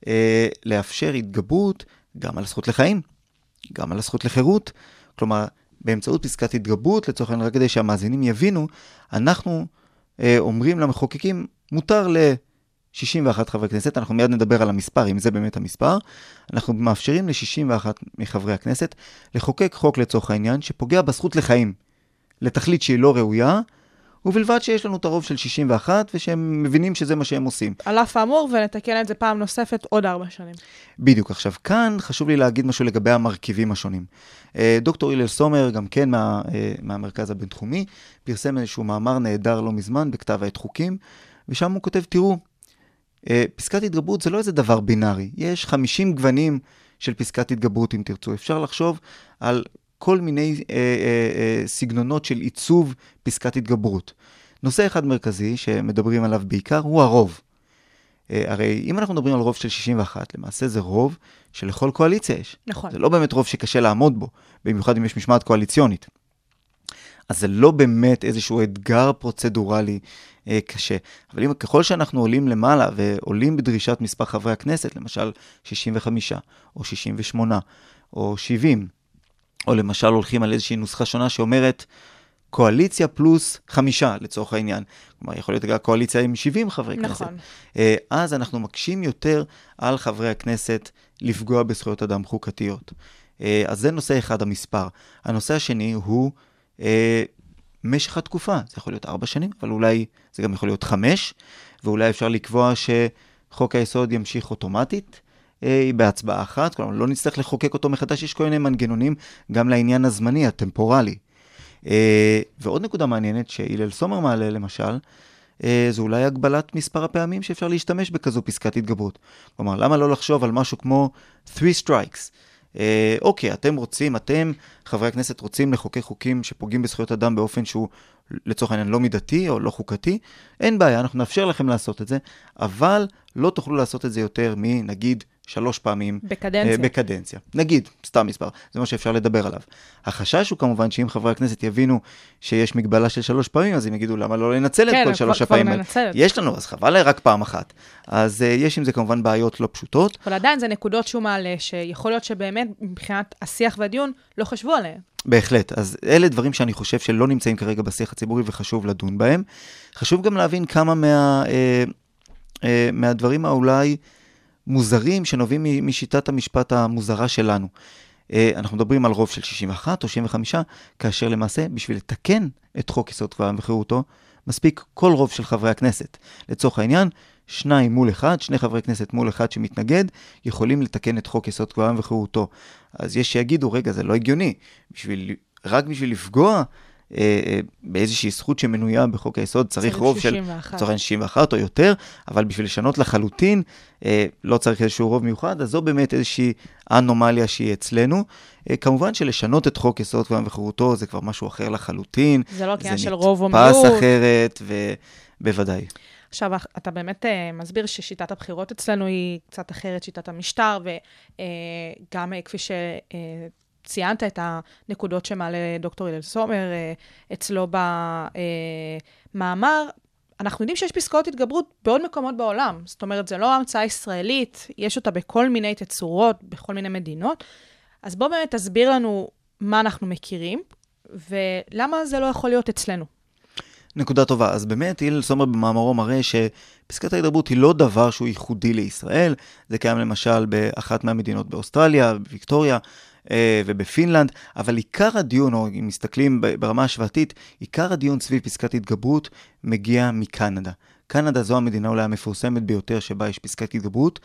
אה, לאפשר התגברות גם על הזכות לחיים, גם על הזכות לחירות. כלומר, באמצעות פסקת התגברות, לצורך העניין, רק כדי שהמאזינים יבינו, אנחנו אה, אומרים למחוקקים, מותר ל... 61 חברי כנסת, אנחנו מיד נדבר על המספר, אם זה באמת המספר. אנחנו מאפשרים ל-61 מחברי הכנסת לחוקק חוק לצורך העניין, שפוגע בזכות לחיים, לתכלית שהיא לא ראויה, ובלבד שיש לנו את הרוב של 61, ושהם מבינים שזה מה שהם עושים. על אף האמור, ונתקן את זה פעם נוספת עוד ארבע שנים. בדיוק. עכשיו, כאן חשוב לי להגיד משהו לגבי המרכיבים השונים. אה, דוקטור הלל סומר, גם כן מה, אה, מהמרכז הבינתחומי, פרסם איזשהו מאמר נהדר לא מזמן בכתב העת חוקים, ושם הוא כותב, תראו, פסקת התגברות זה לא איזה דבר בינארי, יש 50 גוונים של פסקת התגברות אם תרצו. אפשר לחשוב על כל מיני אה, אה, אה, סגנונות של עיצוב פסקת התגברות. נושא אחד מרכזי שמדברים עליו בעיקר הוא הרוב. אה, הרי אם אנחנו מדברים על רוב של 61, למעשה זה רוב שלכל קואליציה יש. נכון. זה לא באמת רוב שקשה לעמוד בו, במיוחד אם יש משמעת קואליציונית. אז זה לא באמת איזשהו אתגר פרוצדורלי אה, קשה. אבל אם, ככל שאנחנו עולים למעלה ועולים בדרישת מספר חברי הכנסת, למשל 65 או 68 או 70, או למשל הולכים על איזושהי נוסחה שונה שאומרת קואליציה פלוס חמישה לצורך העניין. כלומר, יכול להיות גם קואליציה עם 70 חברי כנסת. נכון. אה, אז אנחנו מקשים יותר על חברי הכנסת לפגוע בזכויות אדם חוקתיות. אה, אז זה נושא אחד, המספר. הנושא השני הוא אה, משך התקופה. זה יכול להיות ארבע שנים, אבל אולי זה גם יכול להיות חמש, ואולי אפשר לקבוע שחוק היסוד ימשיך אוטומטית. אה, בהצבעה אחת, כלומר לא נצטרך לחוקק אותו מחדש, יש כל מיני מנגנונים גם לעניין הזמני, הטמפורלי. אה, ועוד נקודה מעניינת שהלל סומר מעלה למשל, אה, זה אולי הגבלת מספר הפעמים שאפשר להשתמש בכזו פסקת התגברות. כלומר, למה לא לחשוב על משהו כמו 3 strikes? אה, אוקיי, אתם רוצים, אתם, חברי הכנסת, רוצים לחוקק חוקים שפוגעים בזכויות אדם באופן שהוא לצורך העניין לא מידתי או לא חוקתי, אין בעיה, אנחנו נאפשר לכם לעשות את זה, אבל לא תוכלו לעשות את זה יותר מנגיד שלוש פעמים בקדנציה. אה, בקדנציה. נגיד, סתם מספר, זה מה שאפשר לדבר עליו. החשש הוא כמובן שאם חברי הכנסת יבינו שיש מגבלה של שלוש פעמים, אז הם יגידו למה לא לנצל את כן, כל כבר- שלוש כבר הפעמים האלה. מנצלת. יש לנו, אז חבל רק פעם אחת. אז uh, יש עם זה כמובן בעיות לא פשוטות. אבל עדיין זה נקודות שהוא מעלה, שיכול להיות שבאמת מבחינת השיח והדיון לא חשבו עליהן. בהחלט. אז אלה דברים שאני חושב שלא נמצאים כרגע בשיח הציבורי וחשוב לדון בהם. חשוב גם להבין כמה מה, אה, אה, מהדברים האולי מוזרים שנובעים משיטת המשפט המוזרה שלנו. אה, אנחנו מדברים על רוב של 61 או 65, כאשר למעשה בשביל לתקן את חוק יסוד האדם וחירותו, מספיק כל רוב של חברי הכנסת. לצורך העניין, שניים מול אחד, שני חברי כנסת מול אחד שמתנגד, יכולים לתקן את חוק יסוד האדם וחירותו. אז יש שיגידו, רגע, זה לא הגיוני. בשביל, רק בשביל לפגוע באיזושהי זכות שמנויה בחוק היסוד צריך צריך רוב של 61. לצורך העניין 61 או יותר, אבל בשביל לשנות לחלוטין, אה, לא צריך איזשהו רוב מיוחד, אז זו באמת איזושהי אנומליה שהיא אצלנו. אה, כמובן שלשנות את חוק יסוד כבוד האדם וחירותו זה כבר משהו אחר לחלוטין. זה לא עניין זה של רוב או נתפס מיעוט. אחרת, ובוודאי. עכשיו, אתה באמת uh, מסביר ששיטת הבחירות אצלנו היא קצת אחרת, שיטת המשטר, וגם uh, כפי שציינת את הנקודות שמעלה דוקטור הלל סומר uh, אצלו במאמר, אנחנו יודעים שיש פסקאות התגברות בעוד מקומות בעולם. זאת אומרת, זו לא המצאה ישראלית, יש אותה בכל מיני תצורות, בכל מיני מדינות. אז בוא באמת תסביר לנו מה אנחנו מכירים, ולמה זה לא יכול להיות אצלנו. נקודה טובה. אז באמת, הלל סומר במאמרו מראה שפסקת ההתגברות היא לא דבר שהוא ייחודי לישראל. זה קיים למשל באחת מהמדינות באוסטרליה, בוויקטוריה אה, ובפינלנד, אבל עיקר הדיון, או אם מסתכלים ברמה השוואתית, עיקר הדיון סביב פסקת התגברות מגיע מקנדה. קנדה זו המדינה אולי המפורסמת ביותר שבה יש פסקת התגברות,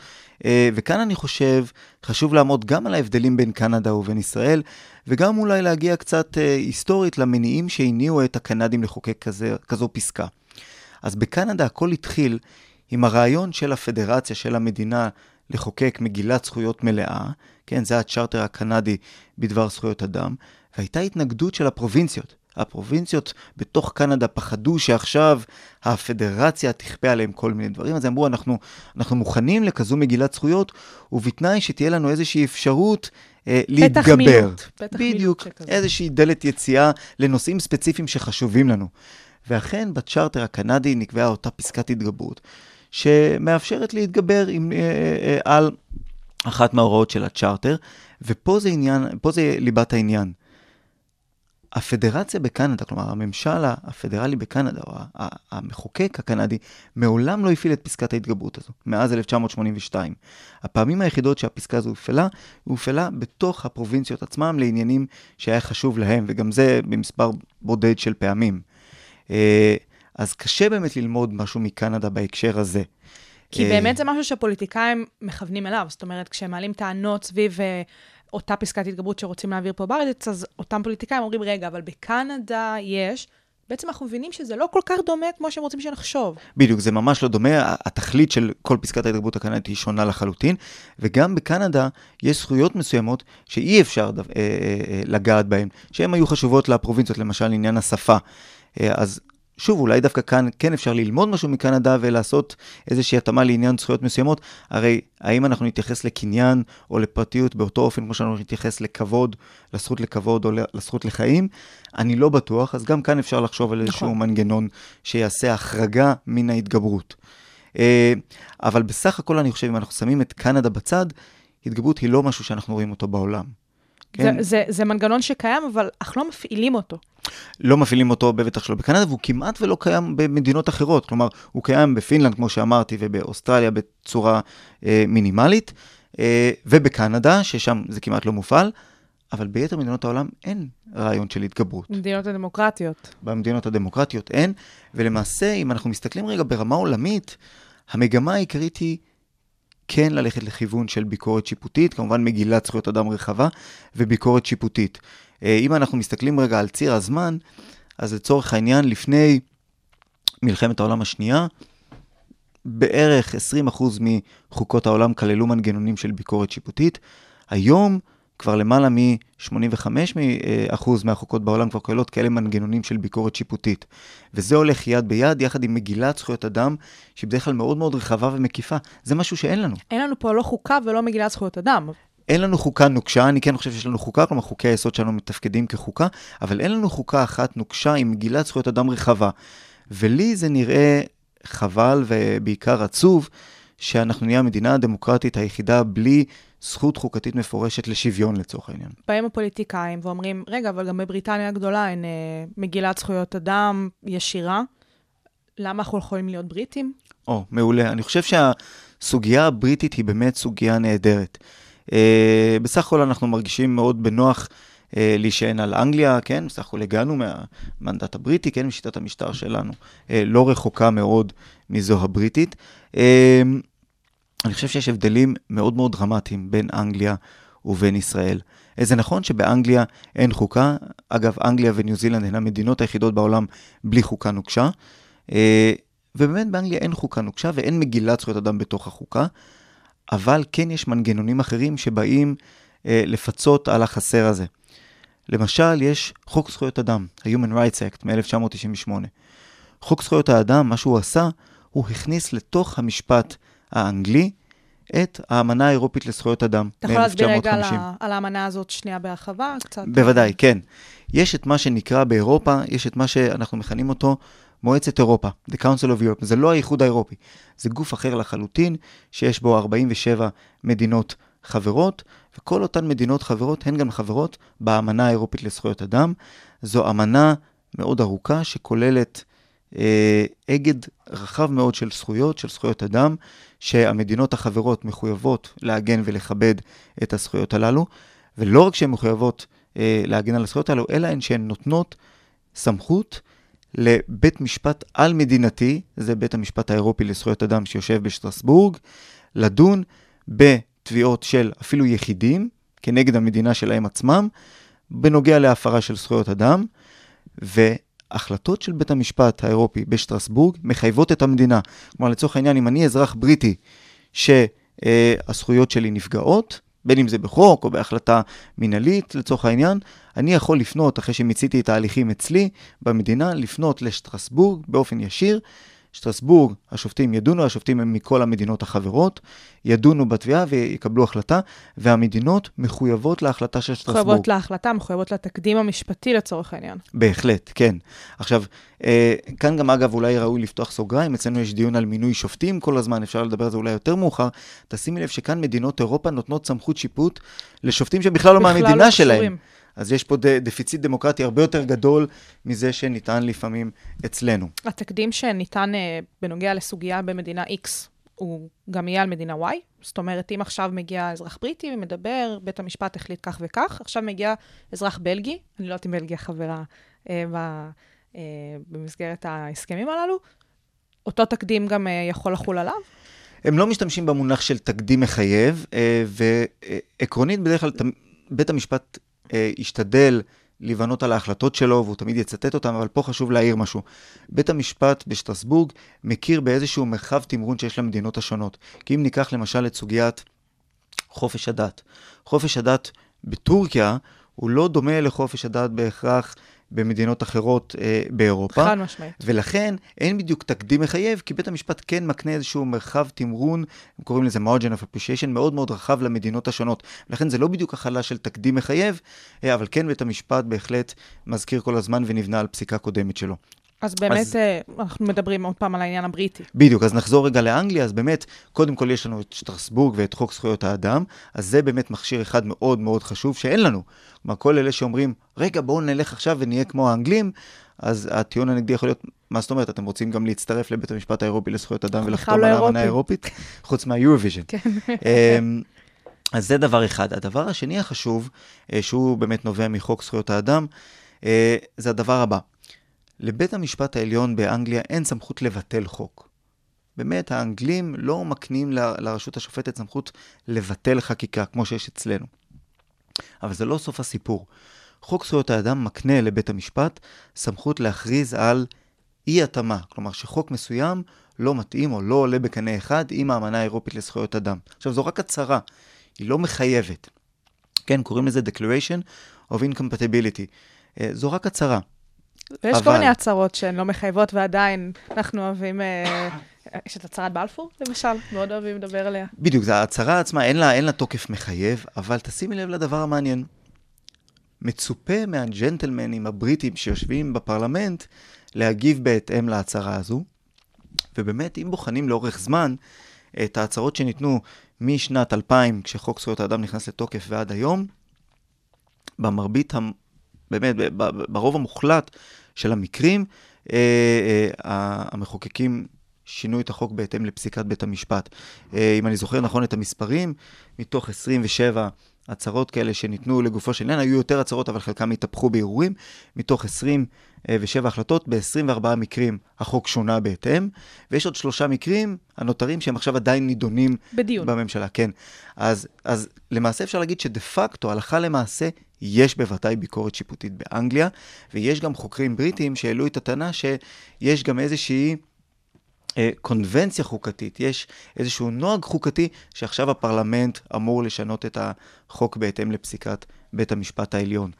אה, וכאן אני חושב חשוב לעמוד גם על ההבדלים בין קנדה ובין ישראל, וגם אולי להגיע קצת אה, היסטורית למניעים שהניעו את הקנדים לחוקק כזה, כזו פסקה. אז בקנדה הכל התחיל עם הרעיון של הפדרציה, של המדינה, לחוקק מגילת זכויות מלאה, כן, זה הצ'רטר הקנדי בדבר זכויות אדם, והייתה התנגדות של הפרובינציות. הפרובינציות בתוך קנדה פחדו שעכשיו הפדרציה תכפה עליהם כל מיני דברים, אז אמרו, אנחנו, אנחנו מוכנים לכזו מגילת זכויות, ובתנאי שתהיה לנו איזושהי אפשרות אה, פתח להתגבר. פתח מילוט בדיוק, שכזה. איזושהי דלת יציאה לנושאים ספציפיים שחשובים לנו. ואכן, בצ'רטר הקנדי נקבעה אותה פסקת התגברות, שמאפשרת להתגבר עם, אה, אה, על אחת מההוראות של הצ'רטר, ופה זה, עניין, זה ליבת העניין. הפדרציה בקנדה, כלומר הממשל הפדרלי בקנדה, או המחוקק הקנדי, מעולם לא הפעיל את פסקת ההתגברות הזו, מאז 1982. הפעמים היחידות שהפסקה הזו הופעלה, היא הופעלה בתוך הפרובינציות עצמם לעניינים שהיה חשוב להם, וגם זה במספר בודד של פעמים. אה, אז קשה באמת ללמוד משהו מקנדה בהקשר הזה. כי אה, באמת זה משהו שפוליטיקאים מכוונים אליו. זאת אומרת, כשהם מעלים טענות סביב אה, אותה פסקת התגברות שרוצים להעביר פה בארץ, אז אותם פוליטיקאים אומרים, רגע, אבל בקנדה יש... בעצם אנחנו מבינים שזה לא כל כך דומה כמו שהם רוצים שנחשוב. בדיוק, זה ממש לא דומה, התכלית של כל פסקת ההתגברות הקנדית היא שונה לחלוטין, וגם בקנדה יש זכויות מסוימות שאי אפשר דו- אה, אה, אה, לגעת בהן, שהן היו חשובות לפרובינציות, למשל עניין השפה. אה, אז שוב, אולי דווקא כאן כן אפשר ללמוד משהו מקנדה ולעשות איזושהי התאמה לעניין זכויות מסוימות. הרי האם אנחנו נתייחס לקניין או לפרטיות באותו אופן כמו שאנחנו נתייחס לכבוד, לזכות לכבוד או לזכות לחיים? אני לא בטוח, אז גם כאן אפשר לחשוב על איזשהו נכון. מנגנון שיעשה החרגה מן ההתגברות. אה, אבל בסך הכל אני חושב, אם אנחנו שמים את קנדה בצד, התגברות היא לא משהו שאנחנו רואים אותו בעולם. כן? זה, זה, זה מנגנון שקיים, אבל אנחנו לא מפעילים אותו. לא מפעילים אותו בבטח שלו בקנדה, והוא כמעט ולא קיים במדינות אחרות. כלומר, הוא קיים בפינלנד, כמו שאמרתי, ובאוסטרליה בצורה אה, מינימלית, אה, ובקנדה, ששם זה כמעט לא מופעל, אבל ביתר מדינות העולם אין רעיון של התגברות. במדינות הדמוקרטיות. במדינות הדמוקרטיות אין, ולמעשה, אם אנחנו מסתכלים רגע ברמה עולמית, המגמה העיקרית היא כן ללכת לכיוון של ביקורת שיפוטית, כמובן מגילת זכויות אדם רחבה, וביקורת שיפוטית. אה, אם אנחנו מסתכלים רגע על ציר הזמן, אז לצורך העניין, לפני מלחמת העולם השנייה, בערך 20% מחוקות העולם כללו מנגנונים של ביקורת שיפוטית. היום, כבר למעלה מ-85% מהחוקות בעולם כבר כוללות כאלה מנגנונים של ביקורת שיפוטית. וזה הולך יד ביד, יחד עם מגילת זכויות אדם, שהיא בדרך כלל מאוד מאוד רחבה ומקיפה. זה משהו שאין לנו. אין לנו פה לא חוקה ולא מגילת זכויות אדם. אין לנו חוקה נוקשה, אני כן חושב שיש לנו חוקה, כלומר חוקי היסוד שלנו מתפקדים כחוקה, אבל אין לנו חוקה אחת נוקשה עם מגילת זכויות אדם רחבה. ולי זה נראה חבל ובעיקר עצוב, שאנחנו נהיה המדינה הדמוקרטית היחידה בלי זכות חוקתית מפורשת לשוויון לצורך העניין. באים הפוליטיקאים ואומרים, רגע, אבל גם בבריטניה הגדולה אין אה, מגילת זכויות אדם ישירה. למה אנחנו יכולים להיות בריטים? או, מעולה. אני חושב שהסוגיה הבריטית היא באמת סוגיה נהדרת. אה, בסך הכל אנחנו מרגישים מאוד בנוח אה, להישען על אנגליה, כן? בסך הכל הגענו מהמנדט הבריטי, כן? משיטת המשטר שלנו אה, לא רחוקה מאוד מזו הבריטית. אה, אני חושב שיש הבדלים מאוד מאוד דרמטיים בין אנגליה ובין ישראל. זה נכון שבאנגליה אין חוקה, אגב, אנגליה וניו זילנד הן המדינות היחידות בעולם בלי חוקה נוקשה, אה, ובאמת באנגליה אין חוקה נוקשה ואין מגילת זכויות אדם בתוך החוקה, אבל כן יש מנגנונים אחרים שבאים אה, לפצות על החסר הזה. למשל, יש חוק זכויות אדם, ה-Human Rights Act מ-1998. חוק זכויות האדם, מה שהוא עשה, הוא הכניס לתוך המשפט האנגלי את האמנה האירופית לזכויות אדם מ-1950. אתה יכול להסביר רגע על, על האמנה הזאת שנייה בהרחבה קצת? בוודאי, כן. יש את מה שנקרא באירופה, יש את מה שאנחנו מכנים אותו מועצת אירופה, The Council of Europe. זה לא האיחוד האירופי, זה גוף אחר לחלוטין, שיש בו 47 מדינות חברות, וכל אותן מדינות חברות הן גם חברות באמנה האירופית לזכויות אדם. זו אמנה מאוד ארוכה שכוללת אגד רחב מאוד של זכויות, של זכויות אדם, שהמדינות החברות מחויבות להגן ולכבד את הזכויות הללו, ולא רק שהן מחויבות אה, להגן על הזכויות הללו, אלא הן שהן נותנות סמכות לבית משפט על-מדינתי, זה בית המשפט האירופי לזכויות אדם שיושב בשטרסבורג, לדון בתביעות של אפילו יחידים, כנגד המדינה שלהם עצמם, בנוגע להפרה של זכויות אדם, והחלטות של בית המשפט האירופי בשטרסבורג מחייבות את המדינה. כלומר, לצורך העניין, אם אני אזרח בריטי שהזכויות שלי נפגעות, בין אם זה בחוק או בהחלטה מינהלית לצורך העניין, אני יכול לפנות, אחרי שמיציתי את ההליכים אצלי במדינה, לפנות לשטרסבורג באופן ישיר. שטרסבורג, השופטים ידונו, השופטים הם מכל המדינות החברות, ידונו בתביעה ויקבלו החלטה, והמדינות מחויבות להחלטה של שטרסבורג. מחויבות להחלטה, מחויבות לתקדים המשפטי לצורך העניין. בהחלט, כן. עכשיו, אה, כאן גם אגב אולי ראוי לפתוח סוגריים, אצלנו יש דיון על מינוי שופטים כל הזמן, אפשר לדבר על זה אולי יותר מאוחר. תשימי לב שכאן מדינות אירופה נותנות סמכות שיפוט לשופטים שבכלל לא מהמדינה לא שלהם. אז יש פה דפיציט דמוקרטי הרבה יותר גדול מזה שניתן לפעמים אצלנו. התקדים שניתן uh, בנוגע לסוגיה במדינה X, הוא גם יהיה על מדינה Y? זאת אומרת, אם עכשיו מגיע אזרח בריטי ומדבר, בית המשפט החליט כך וכך, עכשיו מגיע אזרח בלגי, אני לא יודעת אם בלגיה חברה uh, ב, uh, במסגרת ההסכמים הללו, אותו תקדים גם uh, יכול לחול עליו? הם לא משתמשים במונח של תקדים מחייב, ועקרונית בדרך כלל בית המשפט אה, ישתדל להיבנות על ההחלטות שלו, והוא תמיד יצטט אותן, אבל פה חשוב להעיר משהו. בית המשפט בשטרסבורג מכיר באיזשהו מרחב תמרון שיש למדינות השונות. כי אם ניקח למשל את סוגיית חופש הדת. חופש הדת בטורקיה הוא לא דומה לחופש הדת בהכרח במדינות אחרות אה, באירופה. חד משמעית. ולכן אין בדיוק תקדים מחייב, כי בית המשפט כן מקנה איזשהו מרחב תמרון, הם קוראים לזה margin of appreciation, מאוד מאוד רחב למדינות השונות. לכן זה לא בדיוק החלה של תקדים מחייב, אה, אבל כן בית המשפט בהחלט מזכיר כל הזמן ונבנה על פסיקה קודמת שלו. אז באמת, אז- אה, אנחנו מדברים עוד פעם על העניין הבריטי. בדיוק, אז נחזור רגע לאנגליה, אז באמת, קודם כל יש לנו את שטרסבורג ואת חוק זכויות האדם, אז זה באמת מכשיר אחד מאוד מאוד חשוב שאין לנו. כלומר, כל אלה שאומרים, רגע, בואו נלך עכשיו ונהיה כמו האנגלים, אז הטיעון הנגדי יכול להיות, מה זאת אומרת, אתם רוצים גם להצטרף לבית המשפט האירופי לזכויות אדם ולחתום על לא האמנה. האירופית, חוץ מהיורוויז'ן. כן. אמ, אז זה דבר אחד. הדבר השני החשוב, אה, שהוא באמת נובע מחוק זכויות האדם, אה, זה הדבר הבא. לבית המשפט העליון באנגליה אין סמכות לבטל חוק. באמת, האנגלים לא מקנים ל- לרשות השופטת סמכות לבטל חקיקה, כמו שיש אצלנו. אבל זה לא סוף הסיפור. חוק זכויות האדם מקנה לבית המשפט סמכות להכריז על אי-התאמה, כלומר שחוק מסוים לא מתאים או לא עולה בקנה אחד עם האמנה האירופית לזכויות אדם. עכשיו, זו רק הצהרה, היא לא מחייבת. כן, קוראים לזה Declaration of Incompatibility. אה, זו רק הצהרה. ויש כל אבל- מיני הצהרות שהן לא מחייבות, ועדיין אנחנו אוהבים... אה, יש את הצהרת בלפור, למשל, מאוד אוהבים לדבר עליה. בדיוק, זה ההצהרה עצמה, אין לה, אין לה תוקף מחייב, אבל תשימי לב לדבר המעניין. מצופה מהג'נטלמנים הבריטים שיושבים בפרלמנט להגיב בהתאם להצהרה הזו, ובאמת, אם בוחנים לאורך זמן את ההצהרות שניתנו משנת 2000, כשחוק זכויות האדם נכנס לתוקף ועד היום, במרבית, באמת, ברוב המוחלט של המקרים, אה, אה, המחוקקים שינו את החוק בהתאם לפסיקת בית המשפט. אה, אם אני זוכר נכון את המספרים, מתוך 27 הצהרות כאלה שניתנו לגופו של עניין, היו יותר הצהרות, אבל חלקם התהפכו בערעורים. מתוך 27 החלטות, ב-24 מקרים החוק שונה בהתאם, ויש עוד שלושה מקרים הנותרים שהם עכשיו עדיין נידונים בדיון. בממשלה, כן. אז, אז למעשה אפשר להגיד שדה פקטו, הלכה למעשה, יש בוודאי ביקורת שיפוטית באנגליה, ויש גם חוקרים בריטים שהעלו את הטענה שיש גם איזושהי אה, קונבנציה חוקתית, יש איזשהו נוהג חוקתי שעכשיו הפרלמנט אמור לשנות את החוק בהתאם לפסיקת בית המשפט העליון.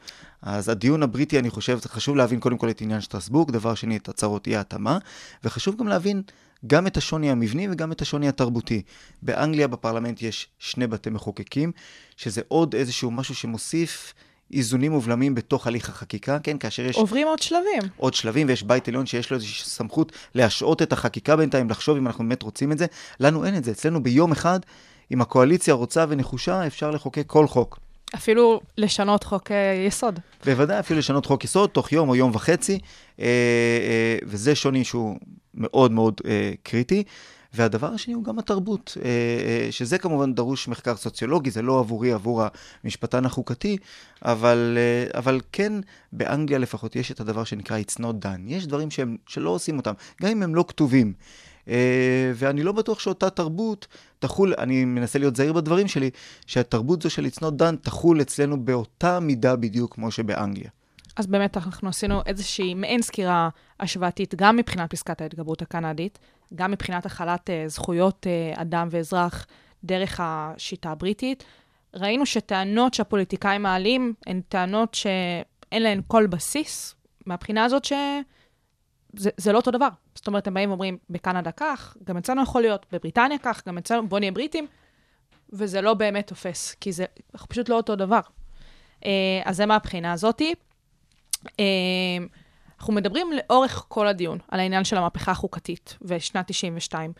אז הדיון הבריטי, אני חושב, זה חשוב להבין קודם כל את עניין שטרסבורג, דבר שני, את הצהרות אי ההתאמה, וחשוב גם להבין גם את השוני המבני וגם את השוני התרבותי. באנגליה בפרלמנט יש שני בתי מחוקקים, שזה עוד איזשהו משהו שמוסיף איזונים ובלמים בתוך הליך החקיקה, כן? כאשר יש עוברים עוד שלבים. עוד שלבים, ויש בית עליון שיש לו איזושהי סמכות להשעות את החקיקה בינתיים, לחשוב אם אנחנו באמת רוצים את זה. לנו אין את זה. אצלנו ביום אחד, אם הקואליציה רוצה ונחושה, אפשר לחוקק כל חוק. אפילו לשנות חוק אה, יסוד. בוודאי אפילו לשנות חוק יסוד תוך יום או יום וחצי, אה, אה, וזה שוני שהוא מאוד מאוד קריטי. והדבר השני הוא גם התרבות, שזה כמובן דרוש מחקר סוציולוגי, זה לא עבורי, עבור המשפטן החוקתי, אבל, אבל כן, באנגליה לפחות יש את הדבר שנקרא It's not done. יש דברים שהם, שלא עושים אותם, גם אם הם לא כתובים. אה, ואני לא בטוח שאותה תרבות תחול, אני מנסה להיות זהיר בדברים שלי, שהתרבות זו של It's not done תחול אצלנו באותה מידה בדיוק כמו שבאנגליה. אז באמת אנחנו עשינו איזושהי מעין סקירה השוואתית, גם מבחינת פסקת ההתגברות הקנדית, גם מבחינת החלת uh, זכויות uh, אדם ואזרח דרך השיטה הבריטית. ראינו שטענות שהפוליטיקאים מעלים הן טענות שאין להן כל בסיס, מהבחינה הזאת שזה זה לא אותו דבר. זאת אומרת, הם באים ואומרים, בקנדה כך, גם אצלנו יכול להיות, בבריטניה כך, גם אצלנו, בוא נהיה בריטים, וזה לא באמת תופס, כי זה פשוט לא אותו דבר. Uh, אז זה מהבחינה הזאתי. אה, אנחנו מדברים לאורך כל הדיון על העניין של המהפכה החוקתית ושנת 92.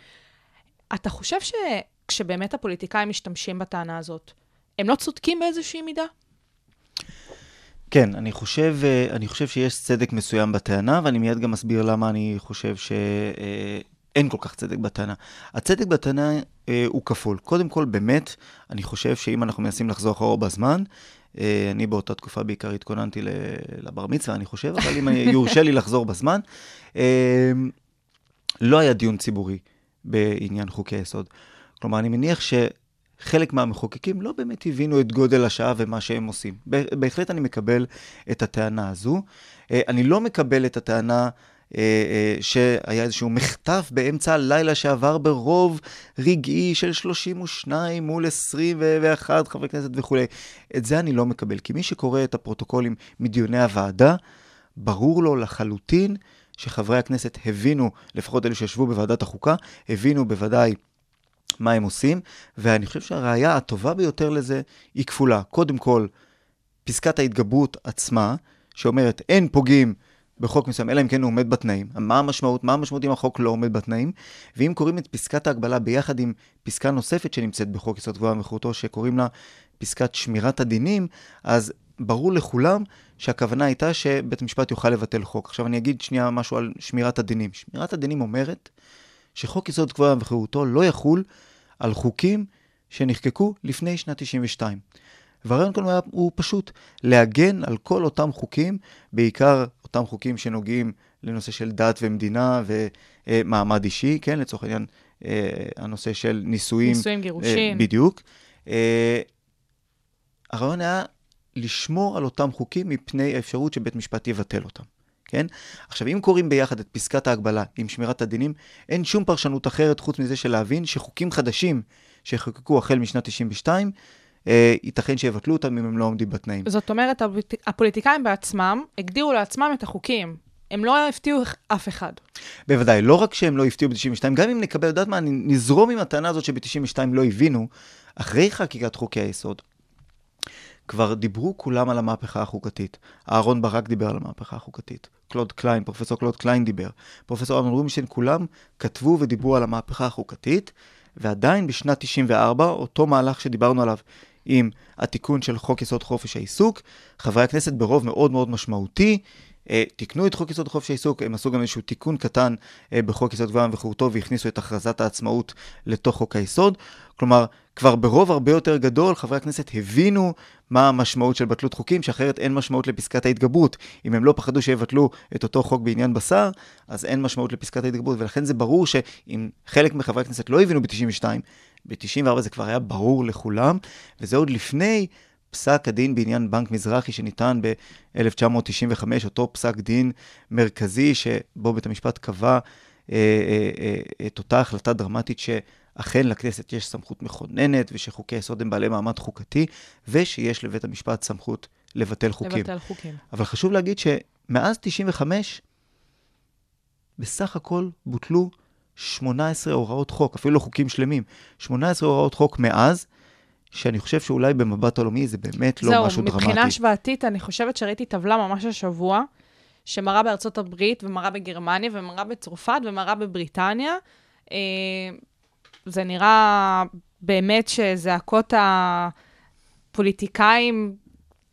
אתה חושב שכשבאמת הפוליטיקאים משתמשים בטענה הזאת, הם לא צודקים באיזושהי מידה? כן, אני חושב, אה, אני חושב שיש צדק מסוים בטענה, ואני מיד גם אסביר למה אני חושב שאין כל כך צדק בטענה. הצדק בטענה אה, הוא כפול. קודם כל, באמת, אני חושב שאם אנחנו מנסים לחזור אחורה בזמן, אה, אני באותה תקופה בעיקר התכוננתי לבר מצווה, אני חושב, אבל אם יורשה לי לחזור בזמן, אה, לא היה דיון ציבורי בעניין חוקי היסוד. כלומר, אני מניח שחלק מהמחוקקים לא באמת הבינו את גודל השעה ומה שהם עושים. בהחלט אני מקבל את הטענה הזו. אה, אני לא מקבל את הטענה אה, אה, שהיה איזשהו מחטף באמצע הלילה שעבר ברוב רגעי של 32 מול 21 חברי כנסת וכולי. את זה אני לא מקבל, כי מי שקורא את הפרוטוקולים מדיוני הוועדה, ברור לו לחלוטין שחברי הכנסת הבינו, לפחות אלו שישבו בוועדת החוקה, הבינו בוודאי מה הם עושים, ואני חושב שהראיה הטובה ביותר לזה היא כפולה. קודם כל, פסקת ההתגברות עצמה, שאומרת אין פוגעים בחוק מסוים, אלא אם כן הוא עומד בתנאים. מה המשמעות? מה המשמעות אם החוק לא עומד בתנאים? ואם קוראים את פסקת ההגבלה ביחד עם פסקה נוספת שנמצאת בחוק יסוד כבוד וחירותו, שקוראים לה פסקת שמירת הדינים, אז ברור לכולם שהכוונה הייתה שבית המשפט יוכל לבטל חוק. עכשיו אני אגיד שנייה משהו על שמירת הדינים. שמירת הדינים אומרת שחוק יסוד כבוד וחירותו לא יחול על חוקים שנחקקו לפני שנת 92. והרעיון כאן הוא, הוא פשוט להגן על כל אותם חוקים, בעיקר אותם חוקים שנוגעים לנושא של דת ומדינה ומעמד אישי, כן, לצורך העניין אה, הנושא של נישואים. נישואים, גירושים. אה, בדיוק. אה, הרעיון היה לשמור על אותם חוקים מפני האפשרות שבית משפט יבטל אותם. כן? עכשיו, אם קוראים ביחד את פסקת ההגבלה עם שמירת הדינים, אין שום פרשנות אחרת חוץ מזה של להבין שחוקים חדשים שחוקקו החל משנת 92, אה, ייתכן שיבטלו אותם אם הם לא עומדים בתנאים. זאת אומרת, הפוליט... הפוליטיקאים בעצמם הגדירו לעצמם את החוקים. הם לא הפתיעו אף אחד. בוודאי, לא רק שהם לא הפתיעו ב-92, גם אם נקבל, יודעת מה, נזרום עם הטענה הזאת שב-92 לא הבינו, אחרי חקיקת חוקי היסוד, כבר דיברו כולם על המהפכה החוקתית. אהרון ברק דיבר על המהפכה החוקתית. קלוד קליין, פרופסור קלוד קליין דיבר. פרופסור אמנון רובינשטיין, כולם כתבו ודיברו על המהפכה החוקתית, ועדיין בשנת 94, אותו מהלך שדיברנו עליו עם התיקון של חוק יסוד חופש העיסוק, חברי הכנסת ברוב מאוד מאוד משמעותי תיקנו את חוק יסוד חופש העיסוק, הם עשו גם איזשהו תיקון קטן אה, בחוק יסוד כבוד וחירותו והכניסו את הכרזת העצמאות לתוך חוק היסוד. כלומר, כבר ברוב הרבה יותר גדול, חברי הכנסת הבינו מה המשמעות של בטלות חוקים, שאחרת אין משמעות לפסקת ההתגברות. אם הם לא פחדו שיבטלו את אותו חוק בעניין בשר, אז אין משמעות לפסקת ההתגברות, ולכן זה ברור שאם חלק מחברי הכנסת לא הבינו ב-92, ב-94 זה כבר היה ברור לכולם, וזה עוד לפני פסק הדין בעניין בנק מזרחי שניתן ב-1995, אותו פסק דין מרכזי שבו בית המשפט קבע אה, אה, אה, את אותה החלטה דרמטית שאכן לכנסת יש סמכות מכוננת ושחוקי היסוד הם בעלי מעמד חוקתי, ושיש לבית המשפט סמכות לבטל חוקים. לבטל חוקים. אבל חשוב להגיד שמאז 95, בסך הכל בוטלו 18 הוראות חוק, אפילו לא חוקים שלמים, 18 הוראות חוק מאז, שאני חושב שאולי במבט עולמי זה באמת לא זהו, משהו דרמטי. זהו, מבחינה השוואתית, אני חושבת שראיתי טבלה ממש השבוע, שמראה בארצות הברית, ומראה בגרמניה, ומראה בצרפת, ומראה בבריטניה. אה, זה נראה באמת שזעקות הפוליטיקאים,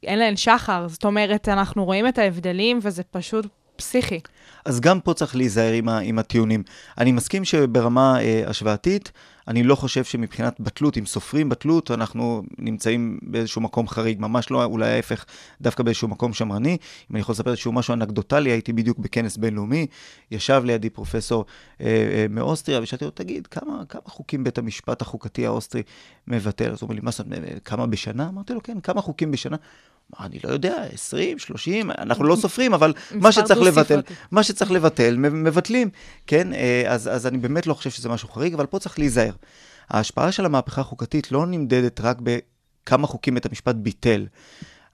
אין להן שחר. זאת אומרת, אנחנו רואים את ההבדלים, וזה פשוט פסיכי. אז גם פה צריך להיזהר עם, ה, עם הטיעונים. אני מסכים שברמה אה, השוואתית, אני לא חושב שמבחינת בטלות, אם סופרים בטלות, אנחנו נמצאים באיזשהו מקום חריג, ממש לא, אולי ההפך, דווקא באיזשהו מקום שמרני. אם אני יכול לספר איזשהו משהו אנקדוטלי, הייתי בדיוק בכנס בינלאומי, ישב לידי פרופסור אה, אה, מאוסטריה, ושאלתי לו, תגיד, כמה, כמה חוקים בית המשפט החוקתי האוסטרי מבטל? אז הוא אומר לי, מה זאת אומרת, כמה בשנה? אמרתי לו, כן, כמה חוקים בשנה? אני לא יודע, 20, 30, אנחנו לא סופרים, אבל מה שצריך לבטל, מה שצריך לבטל, מבטלים, כן? אה, אז, אז אני באמת לא חושב שזה משהו חריג, אבל פה צריך להיזהר. ההשפעה של המהפכה החוקתית לא נמדדת רק בכמה חוקים בית המשפט ביטל.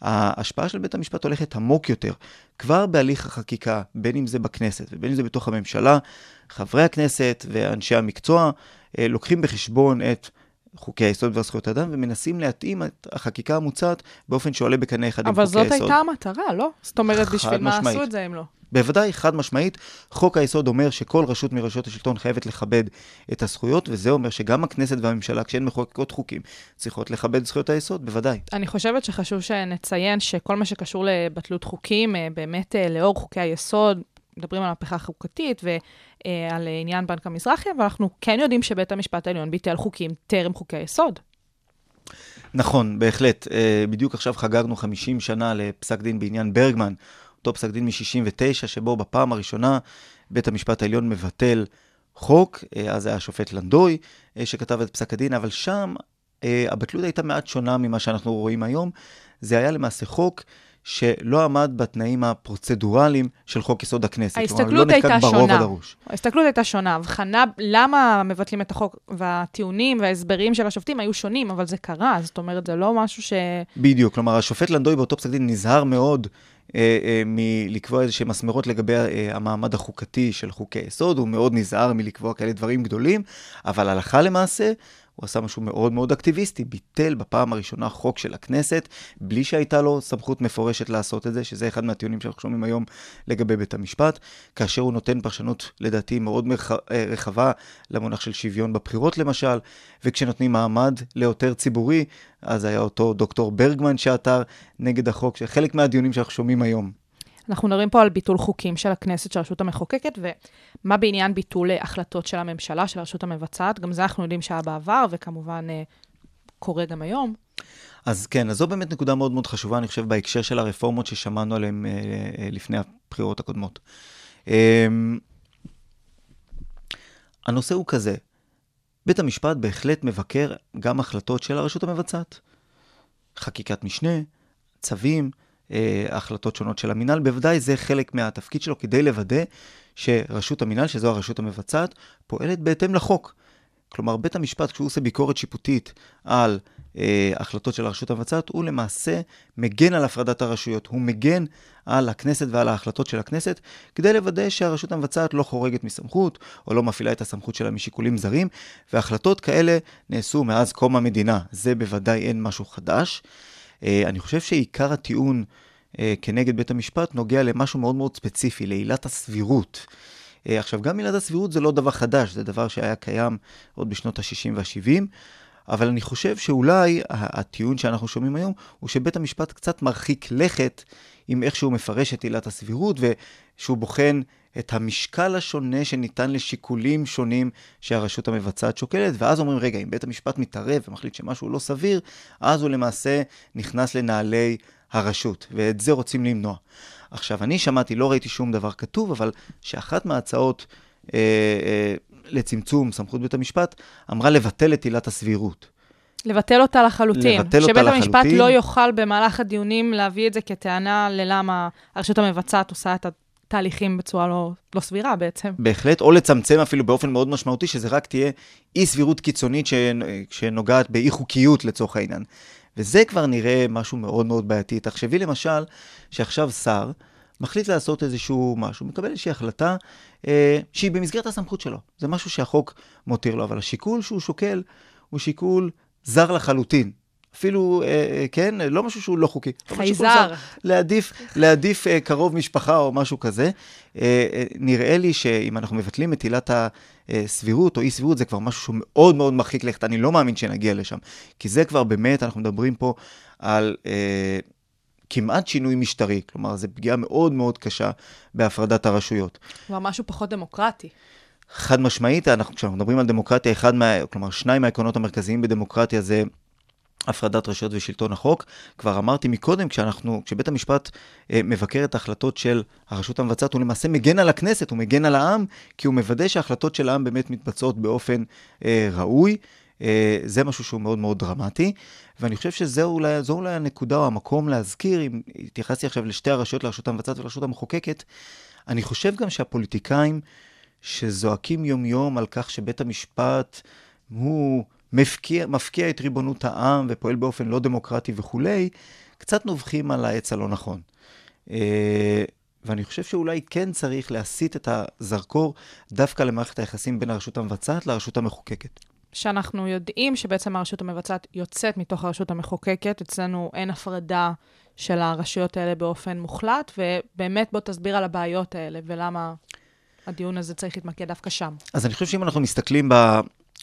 ההשפעה של בית המשפט הולכת עמוק יותר. כבר בהליך החקיקה, בין אם זה בכנסת ובין אם זה בתוך הממשלה, חברי הכנסת ואנשי המקצוע אה, לוקחים בחשבון את חוקי היסוד והזכויות האדם, ומנסים להתאים את החקיקה המוצעת באופן שעולה בקנה אחד עם חוקי היסוד. אבל זאת הייתה המטרה, לא? זאת אומרת, בשביל מה עשו את זה אם לא? בוודאי, חד משמעית, חוק היסוד אומר שכל רשות מרשויות השלטון חייבת לכבד את הזכויות, וזה אומר שגם הכנסת והממשלה, כשהן מחוקקות חוקים, צריכות לכבד זכויות היסוד, בוודאי. אני חושבת שחשוב שנציין שכל מה שקשור לבטלות חוקים, אה, באמת אה, לאור חוקי היסוד, מדברים על מהפכה חוקתית ועל עניין בנק המזרחי, אבל אנחנו כן יודעים שבית המשפט העליון ביטל חוקים טרם חוקי היסוד. נכון, בהחלט. אה, בדיוק עכשיו חגגנו 50 שנה לפסק דין בעניין ברגמן, אותו פסק דין מ-69, שבו בפעם הראשונה בית המשפט העליון מבטל חוק, אה, אז היה השופט לנדוי אה, שכתב את פסק הדין, אבל שם הבטלות הייתה מעט שונה ממה שאנחנו רואים היום. זה היה למעשה חוק שלא עמד בתנאים הפרוצדורליים של חוק יסוד הכנסת. ההסתכלות לא הייתה שונה. ההסתכלות הייתה שונה. הבחנה למה מבטלים את החוק, והטיעונים וההסברים של השופטים היו שונים, אבל זה קרה, זאת אומרת, זה לא משהו ש... בדיוק, כלומר, השופט לנדוי באותו פסק דין נזהר מאוד אה, אה, מלקבוע איזה שהם מסמרות לגבי אה, המעמד החוקתי של חוקי יסוד, הוא מאוד נזהר מלקבוע כאלה דברים גדולים, אבל הלכה למעשה, הוא עשה משהו מאוד מאוד אקטיביסטי, ביטל בפעם הראשונה חוק של הכנסת, בלי שהייתה לו סמכות מפורשת לעשות את זה, שזה אחד מהטיעונים שאנחנו שומעים היום לגבי בית המשפט, כאשר הוא נותן פרשנות, לדעתי, מאוד מרח... רחבה למונח של שוויון בבחירות למשל, וכשנותנים מעמד לעותר ציבורי, אז היה אותו דוקטור ברגמן שעתר נגד החוק, שחלק מהדיונים שאנחנו שומעים היום. אנחנו מדברים פה על ביטול חוקים של הכנסת, של הרשות המחוקקת, ומה בעניין ביטול החלטות של הממשלה, של הרשות המבצעת? גם זה אנחנו יודעים שהיה בעבר, וכמובן אה, קורה גם היום. אז כן, אז זו באמת נקודה מאוד מאוד חשובה, אני חושב, בהקשר של הרפורמות ששמענו עליהן אה, אה, לפני הבחירות הקודמות. אה, הנושא הוא כזה, בית המשפט בהחלט מבקר גם החלטות של הרשות המבצעת. חקיקת משנה, צווים, אה, החלטות שונות של המינהל, בוודאי זה חלק מהתפקיד שלו כדי לוודא שרשות המינהל, שזו הרשות המבצעת, פועלת בהתאם לחוק. כלומר, בית המשפט, כשהוא עושה ביקורת שיפוטית על אה, החלטות של הרשות המבצעת, הוא למעשה מגן על הפרדת הרשויות. הוא מגן על הכנסת ועל ההחלטות של הכנסת, כדי לוודא שהרשות המבצעת לא חורגת מסמכות, או לא מפעילה את הסמכות שלה משיקולים זרים, והחלטות כאלה נעשו מאז קום המדינה. זה בוודאי אין משהו חדש. אה, אני חושב שעיקר הטיעון אה, כנגד בית המשפט נוגע למשהו מאוד מאוד ספציפי, לעילת הסבירות. אה, עכשיו, גם עילת הסבירות זה לא דבר חדש, זה דבר שהיה קיים עוד בשנות ה-60 וה-70, אבל אני חושב שאולי הטיעון שאנחנו שומעים היום הוא שבית המשפט קצת מרחיק לכת עם איך שהוא מפרש את עילת הסבירות, ושהוא בוחן את המשקל השונה שניתן לשיקולים שונים שהרשות המבצעת שוקלת, ואז אומרים, רגע, אם בית המשפט מתערב ומחליט שמשהו לא סביר, אז הוא למעשה נכנס לנעלי הרשות, ואת זה רוצים למנוע. עכשיו, אני שמעתי, לא ראיתי שום דבר כתוב, אבל שאחת מההצעות אה, אה, לצמצום סמכות בית המשפט אמרה לבטל את עילת הסבירות. לבטל אותה לחלוטין. לבטל אותה שבית לחלוטין. המשפט לא יוכל במהלך הדיונים להביא את זה כטענה ללמה הרשות המבצעת עושה את התהליכים בצורה לא, לא סבירה בעצם. בהחלט, או לצמצם אפילו באופן מאוד משמעותי, שזה רק תהיה אי סבירות קיצונית שנוגעת באי חוקיות לצורך העניין. וזה כבר נראה משהו מאוד מאוד בעייתי. תחשבי למשל, שעכשיו שר מחליט לעשות איזשהו משהו, מקבל איזושהי החלטה אה, שהיא במסגרת הסמכות שלו. זה משהו שהחוק מותיר לו, אבל השיקול שהוא שוקל הוא שיקול זר לחלוטין. אפילו, אה, אה, כן, לא משהו שהוא לא חוקי. חייזר. להעדיף, להעדיף אה, קרוב משפחה או משהו כזה. אה, אה, נראה לי שאם אנחנו מבטלים את עילת הסבירות או אי סבירות, זה כבר משהו שהוא מאוד מאוד מרחיק לכת. אני לא מאמין שנגיע לשם. כי זה כבר באמת, אנחנו מדברים פה על... אה, כמעט שינוי משטרי, כלומר, זו פגיעה מאוד מאוד קשה בהפרדת הרשויות. כלומר, משהו פחות דמוקרטי. חד משמעית, אנחנו, כשאנחנו מדברים על דמוקרטיה, אחד מה, כלומר, שניים מהעקרונות המרכזיים בדמוקרטיה זה הפרדת רשויות ושלטון החוק. כבר אמרתי מקודם, כשאנחנו, כשבית המשפט אה, מבקר את ההחלטות של הרשות המבצעת, הוא למעשה מגן על הכנסת, הוא מגן על העם, כי הוא מוודא שההחלטות של העם באמת מתבצעות באופן אה, ראוי. אה, זה משהו שהוא מאוד מאוד דרמטי, ואני חושב שזו אולי, אולי הנקודה או המקום להזכיר, אם התייחסתי עכשיו לשתי הרשויות, לרשות המבצעת ולרשות המחוקקת, אני חושב גם שהפוליטיקאים שזועקים יום-יום על כך שבית המשפט הוא מפקיע, מפקיע את ריבונות העם ופועל באופן לא דמוקרטי וכולי, קצת נובחים על העץ הלא נכון. אה, ואני חושב שאולי כן צריך להסיט את הזרקור דווקא למערכת היחסים בין הרשות המבצעת לרשות המחוקקת. שאנחנו יודעים שבעצם הרשות המבצעת יוצאת מתוך הרשות המחוקקת, אצלנו אין הפרדה של הרשויות האלה באופן מוחלט, ובאמת בוא תסביר על הבעיות האלה ולמה הדיון הזה צריך להתמקד דווקא שם. אז אני חושב שאם אנחנו מסתכלים ב...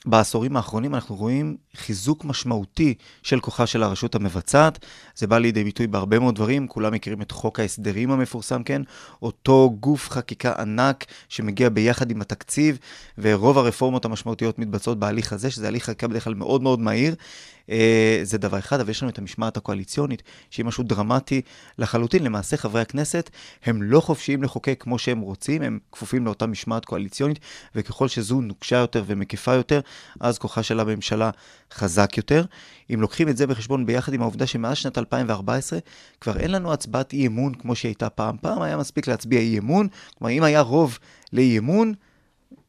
בעשורים האחרונים אנחנו רואים חיזוק משמעותי של כוחה של הרשות המבצעת. זה בא לידי ביטוי בהרבה מאוד דברים, כולם מכירים את חוק ההסדרים המפורסם, כן? אותו גוף חקיקה ענק שמגיע ביחד עם התקציב, ורוב הרפורמות המשמעותיות מתבצעות בהליך הזה, שזה הליך חקיקה בדרך כלל מאוד מאוד מהיר. אה, זה דבר אחד, אבל יש לנו את המשמעת הקואליציונית, שהיא משהו דרמטי לחלוטין. למעשה, חברי הכנסת הם לא חופשיים לחוקק כמו שהם רוצים, הם כפופים לאותה משמעת קואליציונית, וככל שזו נוקשה יותר ומקיפה יותר, אז כוחה של הממשלה חזק יותר. אם לוקחים את זה בחשבון ביחד עם העובדה שמאז שנת 2014 כבר אין לנו הצבעת אי אמון כמו שהיא הייתה פעם. פעם היה מספיק להצביע אי אמון, כלומר אם היה רוב לאי אמון,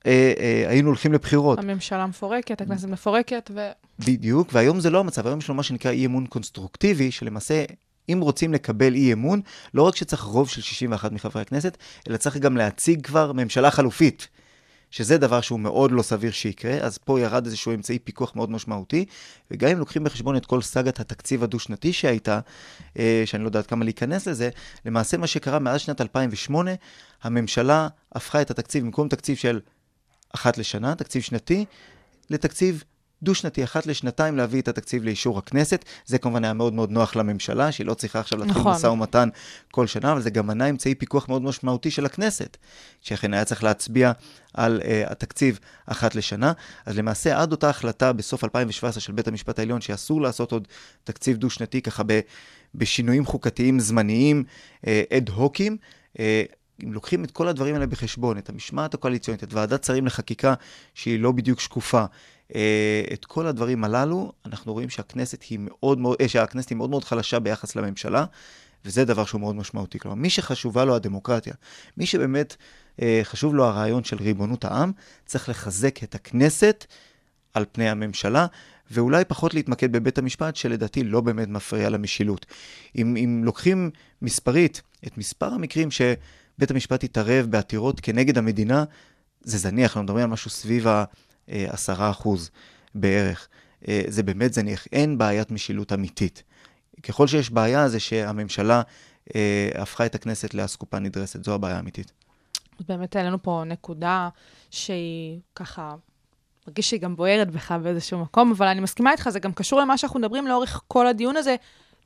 אה, אה, היינו הולכים לבחירות. הממשלה מפורקת, הכנסת מפורקת, ו... בדיוק, והיום זה לא המצב, היום יש לנו מה שנקרא אי אמון קונסטרוקטיבי, שלמעשה אם רוצים לקבל אי אמון, לא רק שצריך רוב של 61 מחברי הכנסת, אלא צריך גם להציג כבר ממשלה חלופית. שזה דבר שהוא מאוד לא סביר שיקרה, אז פה ירד איזשהו אמצעי פיקוח מאוד משמעותי, וגם אם לוקחים בחשבון את כל סאגת התקציב הדו-שנתי שהייתה, אה, שאני לא יודעת כמה להיכנס לזה, למעשה מה שקרה מאז שנת 2008, הממשלה הפכה את התקציב, במקום תקציב של אחת לשנה, תקציב שנתי, לתקציב דו-שנתי, אחת לשנתיים להביא את התקציב לאישור הכנסת. זה כמובן היה מאוד מאוד נוח לממשלה, שהיא לא צריכה עכשיו להתחיל נכון. משא ומתן כל שנה, אבל זה גם מנע אמצעי פיקוח מאוד משמעותי של הכנסת, שאכן היה צריך להצביע על uh, התקציב אחת לשנה. אז למעשה, עד אותה החלטה בסוף 2017 של בית המשפט העליון, שאסור לעשות עוד תקציב דו-שנתי ככה ב, בשינויים חוקתיים זמניים, אד הוקים, uh, אם לוקחים את כל הדברים האלה בחשבון, את המשמעת הקואליציונית, את ועדת שרים לחקיקה שהיא לא בדיוק שקופה, אה, את כל הדברים הללו, אנחנו רואים שהכנסת היא מאוד מאוד, אה, שהכנסת היא מאוד מאוד חלשה ביחס לממשלה, וזה דבר שהוא מאוד משמעותי. כלומר, מי שחשובה לו הדמוקרטיה, מי שבאמת אה, חשוב לו הרעיון של ריבונות העם, צריך לחזק את הכנסת על פני הממשלה, ואולי פחות להתמקד בבית המשפט, שלדעתי לא באמת מפריע למשילות. אם, אם לוקחים מספרית את מספר המקרים שבית המשפט התערב בעתירות כנגד המדינה, זה זניח, אנחנו מדברים על משהו סביב ה-10% בערך. אה, זה באמת זניח, אין בעיית משילות אמיתית. ככל שיש בעיה, זה שהממשלה אה, הפכה את הכנסת לאסקופה נדרסת, זו הבעיה האמיתית. אז באמת העלינו פה נקודה שהיא ככה, מרגיש שהיא גם בוערת בך באיזשהו מקום, אבל אני מסכימה איתך, זה גם קשור למה שאנחנו מדברים לאורך כל הדיון הזה,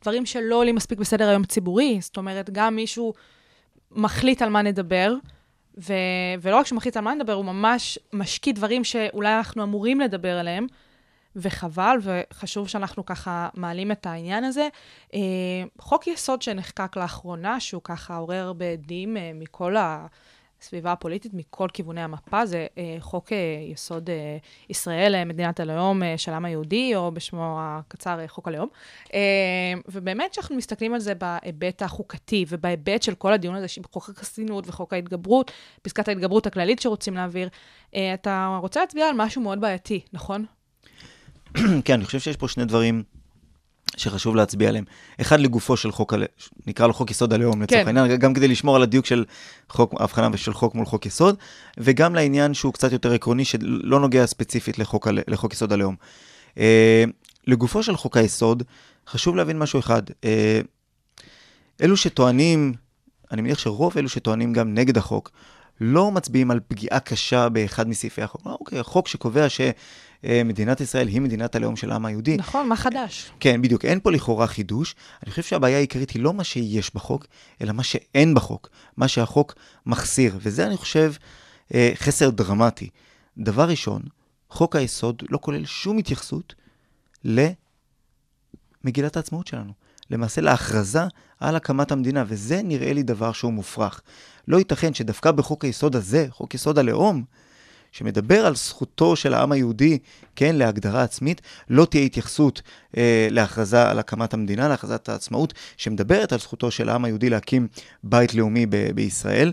דברים שלא עולים מספיק בסדר היום ציבורי. זאת אומרת, גם מישהו מחליט על מה נדבר, ו... ולא רק שהוא מחליט על מה נדבר, הוא ממש משקיע דברים שאולי אנחנו אמורים לדבר עליהם, וחבל, וחשוב שאנחנו ככה מעלים את העניין הזה. אה, חוק יסוד שנחקק לאחרונה, שהוא ככה עורר הרבה עדים אה, מכל הסביבה הפוליטית, מכל כיווני המפה, זה אה, חוק יסוד ישראל, מדינת הלאום של העם היהודי, או בשמו הקצר חוק הלאום. ובאמת, כשאנחנו מסתכלים על זה בהיבט החוקתי ובהיבט של כל הדיון הזה, חוק החסינות וחוק ההתגברות, פסקת ההתגברות הכללית שרוצים להעביר, אתה רוצה להצביע על משהו מאוד בעייתי, נכון? כן, אני חושב שיש פה שני דברים שחשוב להצביע עליהם. אחד לגופו של חוק, נקרא לו חוק יסוד הלאום, לצורך כן. העניין, גם כדי לשמור על הדיוק של חוק, הבחנה של חוק מול חוק יסוד, וגם לעניין שהוא קצת יותר עקרוני, שלא נוגע ספציפית לחוק, לחוק יסוד הלאום. אה, לגופו של חוק היסוד, חשוב להבין משהו אחד. אה, אלו שטוענים, אני מניח שרוב אלו שטוענים גם נגד החוק, לא מצביעים על פגיעה קשה באחד מסעיפי החוק. אה, אוקיי, החוק שקובע שמדינת ישראל היא מדינת הלאום של העם היהודי. נכון, מה חדש? כן, בדיוק. אין פה לכאורה חידוש. אני חושב שהבעיה העיקרית היא לא מה שיש בחוק, אלא מה שאין בחוק. מה שהחוק מחסיר. וזה, אני חושב, אה, חסר דרמטי. דבר ראשון, חוק היסוד לא כולל שום התייחסות למגילת העצמאות שלנו. למעשה להכרזה על הקמת המדינה, וזה נראה לי דבר שהוא מופרך. לא ייתכן שדווקא בחוק היסוד הזה, חוק יסוד הלאום, שמדבר על זכותו של העם היהודי, כן, להגדרה עצמית, לא תהיה התייחסות אה, להכרזה על הקמת המדינה, להכרזת העצמאות, שמדברת על זכותו של העם היהודי להקים בית לאומי ב- בישראל.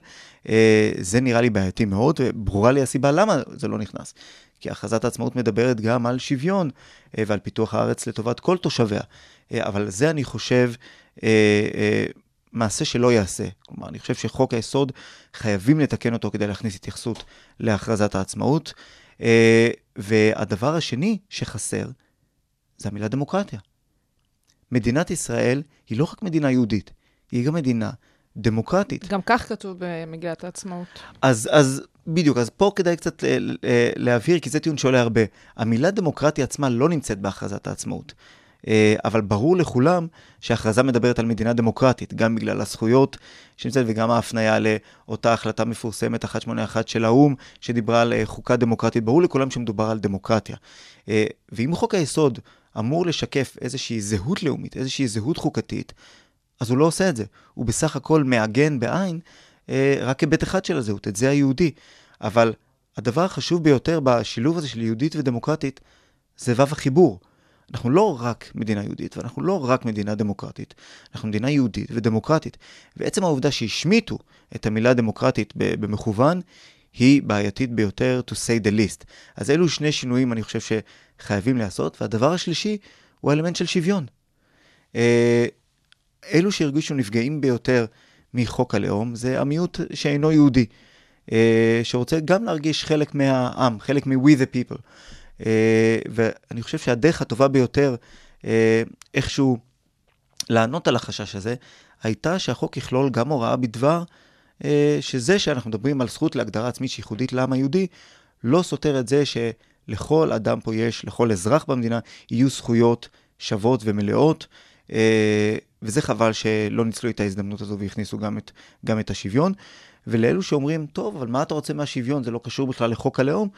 אה, זה נראה לי בעייתי מאוד, וברורה לי הסיבה למה זה לא נכנס. כי הכרזת העצמאות מדברת גם על שוויון אה, ועל פיתוח הארץ לטובת כל תושביה. אה, אבל זה, אני חושב, אה, אה, מעשה שלא ייעשה. כלומר, אני חושב שחוק היסוד, חייבים לתקן אותו כדי להכניס התייחסות להכרזת העצמאות. אה, והדבר השני שחסר, זה המילה דמוקרטיה. מדינת ישראל היא לא רק מדינה יהודית, היא גם מדינה דמוקרטית. גם כך כתוב במגילת העצמאות. אז, אז בדיוק, אז פה כדאי קצת להבהיר, כי זה טיעון שעולה הרבה. המילה דמוקרטיה עצמה לא נמצאת בהכרזת העצמאות. אה, אבל ברור לכולם שההכרזה מדברת על מדינה דמוקרטית, גם בגלל הזכויות שנמצאת וגם ההפניה לאותה החלטה מפורסמת 181 של האו"ם, שדיברה על אה, חוקה דמוקרטית. ברור לכולם שמדובר על דמוקרטיה. אה, ואם חוק היסוד אמור לשקף איזושהי זהות לאומית, איזושהי זהות חוקתית, אז הוא לא עושה את זה. הוא בסך הכל מעגן בעין רק היבט אחד של הזהות, את זה היהודי. אבל הדבר החשוב ביותר בשילוב הזה של יהודית ודמוקרטית, זה וו החיבור. אנחנו לא רק מדינה יהודית, ואנחנו לא רק מדינה דמוקרטית, אנחנו מדינה יהודית ודמוקרטית. ועצם העובדה שהשמיטו את המילה דמוקרטית במכוון, היא בעייתית ביותר, to say the least. אז אלו שני שינויים אני חושב שחייבים לעשות, והדבר השלישי הוא האלמנט של שוויון. אה, אלו שהרגישו נפגעים ביותר מחוק הלאום זה המיעוט שאינו יהודי, אה, שרוצה גם להרגיש חלק מהעם, חלק מ-we the people. אה, ואני חושב שהדרך הטובה ביותר אה, איכשהו לענות על החשש הזה, הייתה שהחוק יכלול גם הוראה בדבר שזה שאנחנו מדברים על זכות להגדרה עצמית שייחודית לעם היהודי, לא סותר את זה שלכל אדם פה יש, לכל אזרח במדינה, יהיו זכויות שוות ומלאות. וזה חבל שלא ניצלו את ההזדמנות הזו והכניסו גם את, גם את השוויון. ולאלו שאומרים, טוב, אבל מה אתה רוצה מהשוויון? זה לא קשור בכלל לחוק הלאום.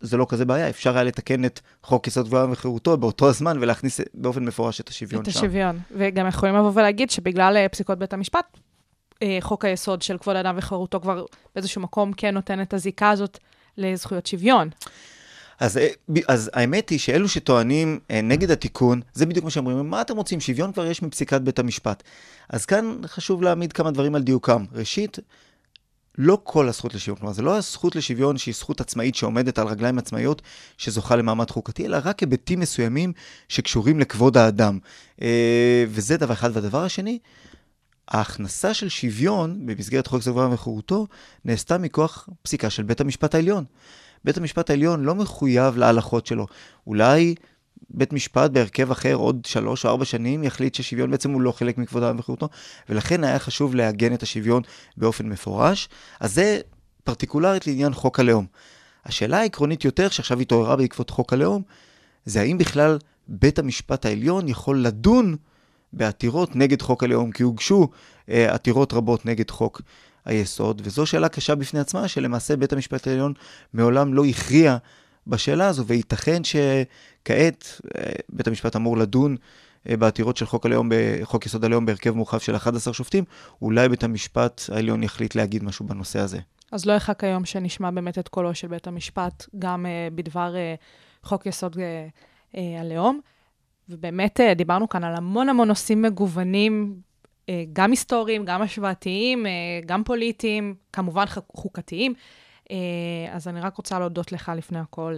זה לא כזה בעיה, אפשר היה לתקן את חוק יסוד כבוד וחירותו באותו הזמן ולהכניס באופן מפורש את השוויון את שם. את השוויון. וגם יכולים לבוא ולהגיד שבגלל אה, פסיקות בית המשפט, אה, חוק היסוד של כבוד האדם וחירותו כבר באיזשהו מקום כן נותן את הזיקה הזאת לזכויות שוויון. אז, אה, אז האמת היא שאלו שטוענים נגד התיקון, זה בדיוק מה שאומרים, מה אתם רוצים? שוויון כבר יש מפסיקת בית המשפט. אז כאן חשוב להעמיד כמה דברים על דיוקם. ראשית, לא כל הזכות לשוויון, כלומר, זה לא הזכות לשוויון שהיא זכות עצמאית שעומדת על רגליים עצמאיות, שזוכה למעמד חוקתי, אלא רק היבטים מסוימים שקשורים לכבוד האדם. אה, וזה דבר אחד. והדבר השני, ההכנסה של שוויון במסגרת חוק סביבה וחירותו נעשתה מכוח פסיקה של בית המשפט העליון. בית המשפט העליון לא מחויב להלכות שלו. אולי בית משפט בהרכב אחר עוד שלוש או ארבע שנים יחליט ששוויון בעצם הוא לא חלק מכבוד האדם וחירותו, ולכן היה חשוב לעגן את השוויון באופן מפורש. אז זה פרטיקולרית לעניין חוק הלאום. השאלה העקרונית יותר, שעכשיו התעוררה בעקבות חוק הלאום, זה האם בכלל בית המשפט העליון יכול לדון בעתירות נגד חוק הלאום, כי הוגשו אה, עתירות רבות נגד חוק היסוד, וזו שאלה קשה בפני עצמה, שלמעשה בית המשפט העליון מעולם לא הכריע בשאלה הזו, וייתכן שכעת אה, בית המשפט אמור לדון אה, בעתירות של חוק הלאום, בחוק יסוד הלאום בהרכב מורחב של 11 שופטים, אולי בית המשפט העליון יחליט להגיד משהו בנושא הזה. אז לא ירחק היום שנשמע באמת את קולו של בית המשפט, גם uh, בדבר uh, חוק יסוד uh, uh, הלאום. ובאמת uh, דיברנו כאן על המון המון נושאים מגוונים אה, גם היסטוריים, גם השוואתיים, אה, גם פוליטיים, כמובן חוקתיים. אה, אז אני רק רוצה להודות לך לפני הכל,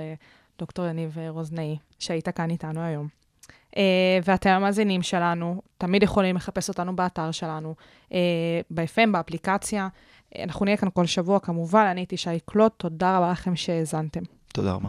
דוקטור יניב רוזנאי, שהיית כאן איתנו היום. ואתם המאזינים שלנו, תמיד יכולים לחפש אותנו באתר שלנו, ב-FM, באפליקציה. אנחנו נהיה כאן כל שבוע, כמובן. אני הייתי שי קלוט, תודה רבה לכם שהאזנתם. תודה רבה.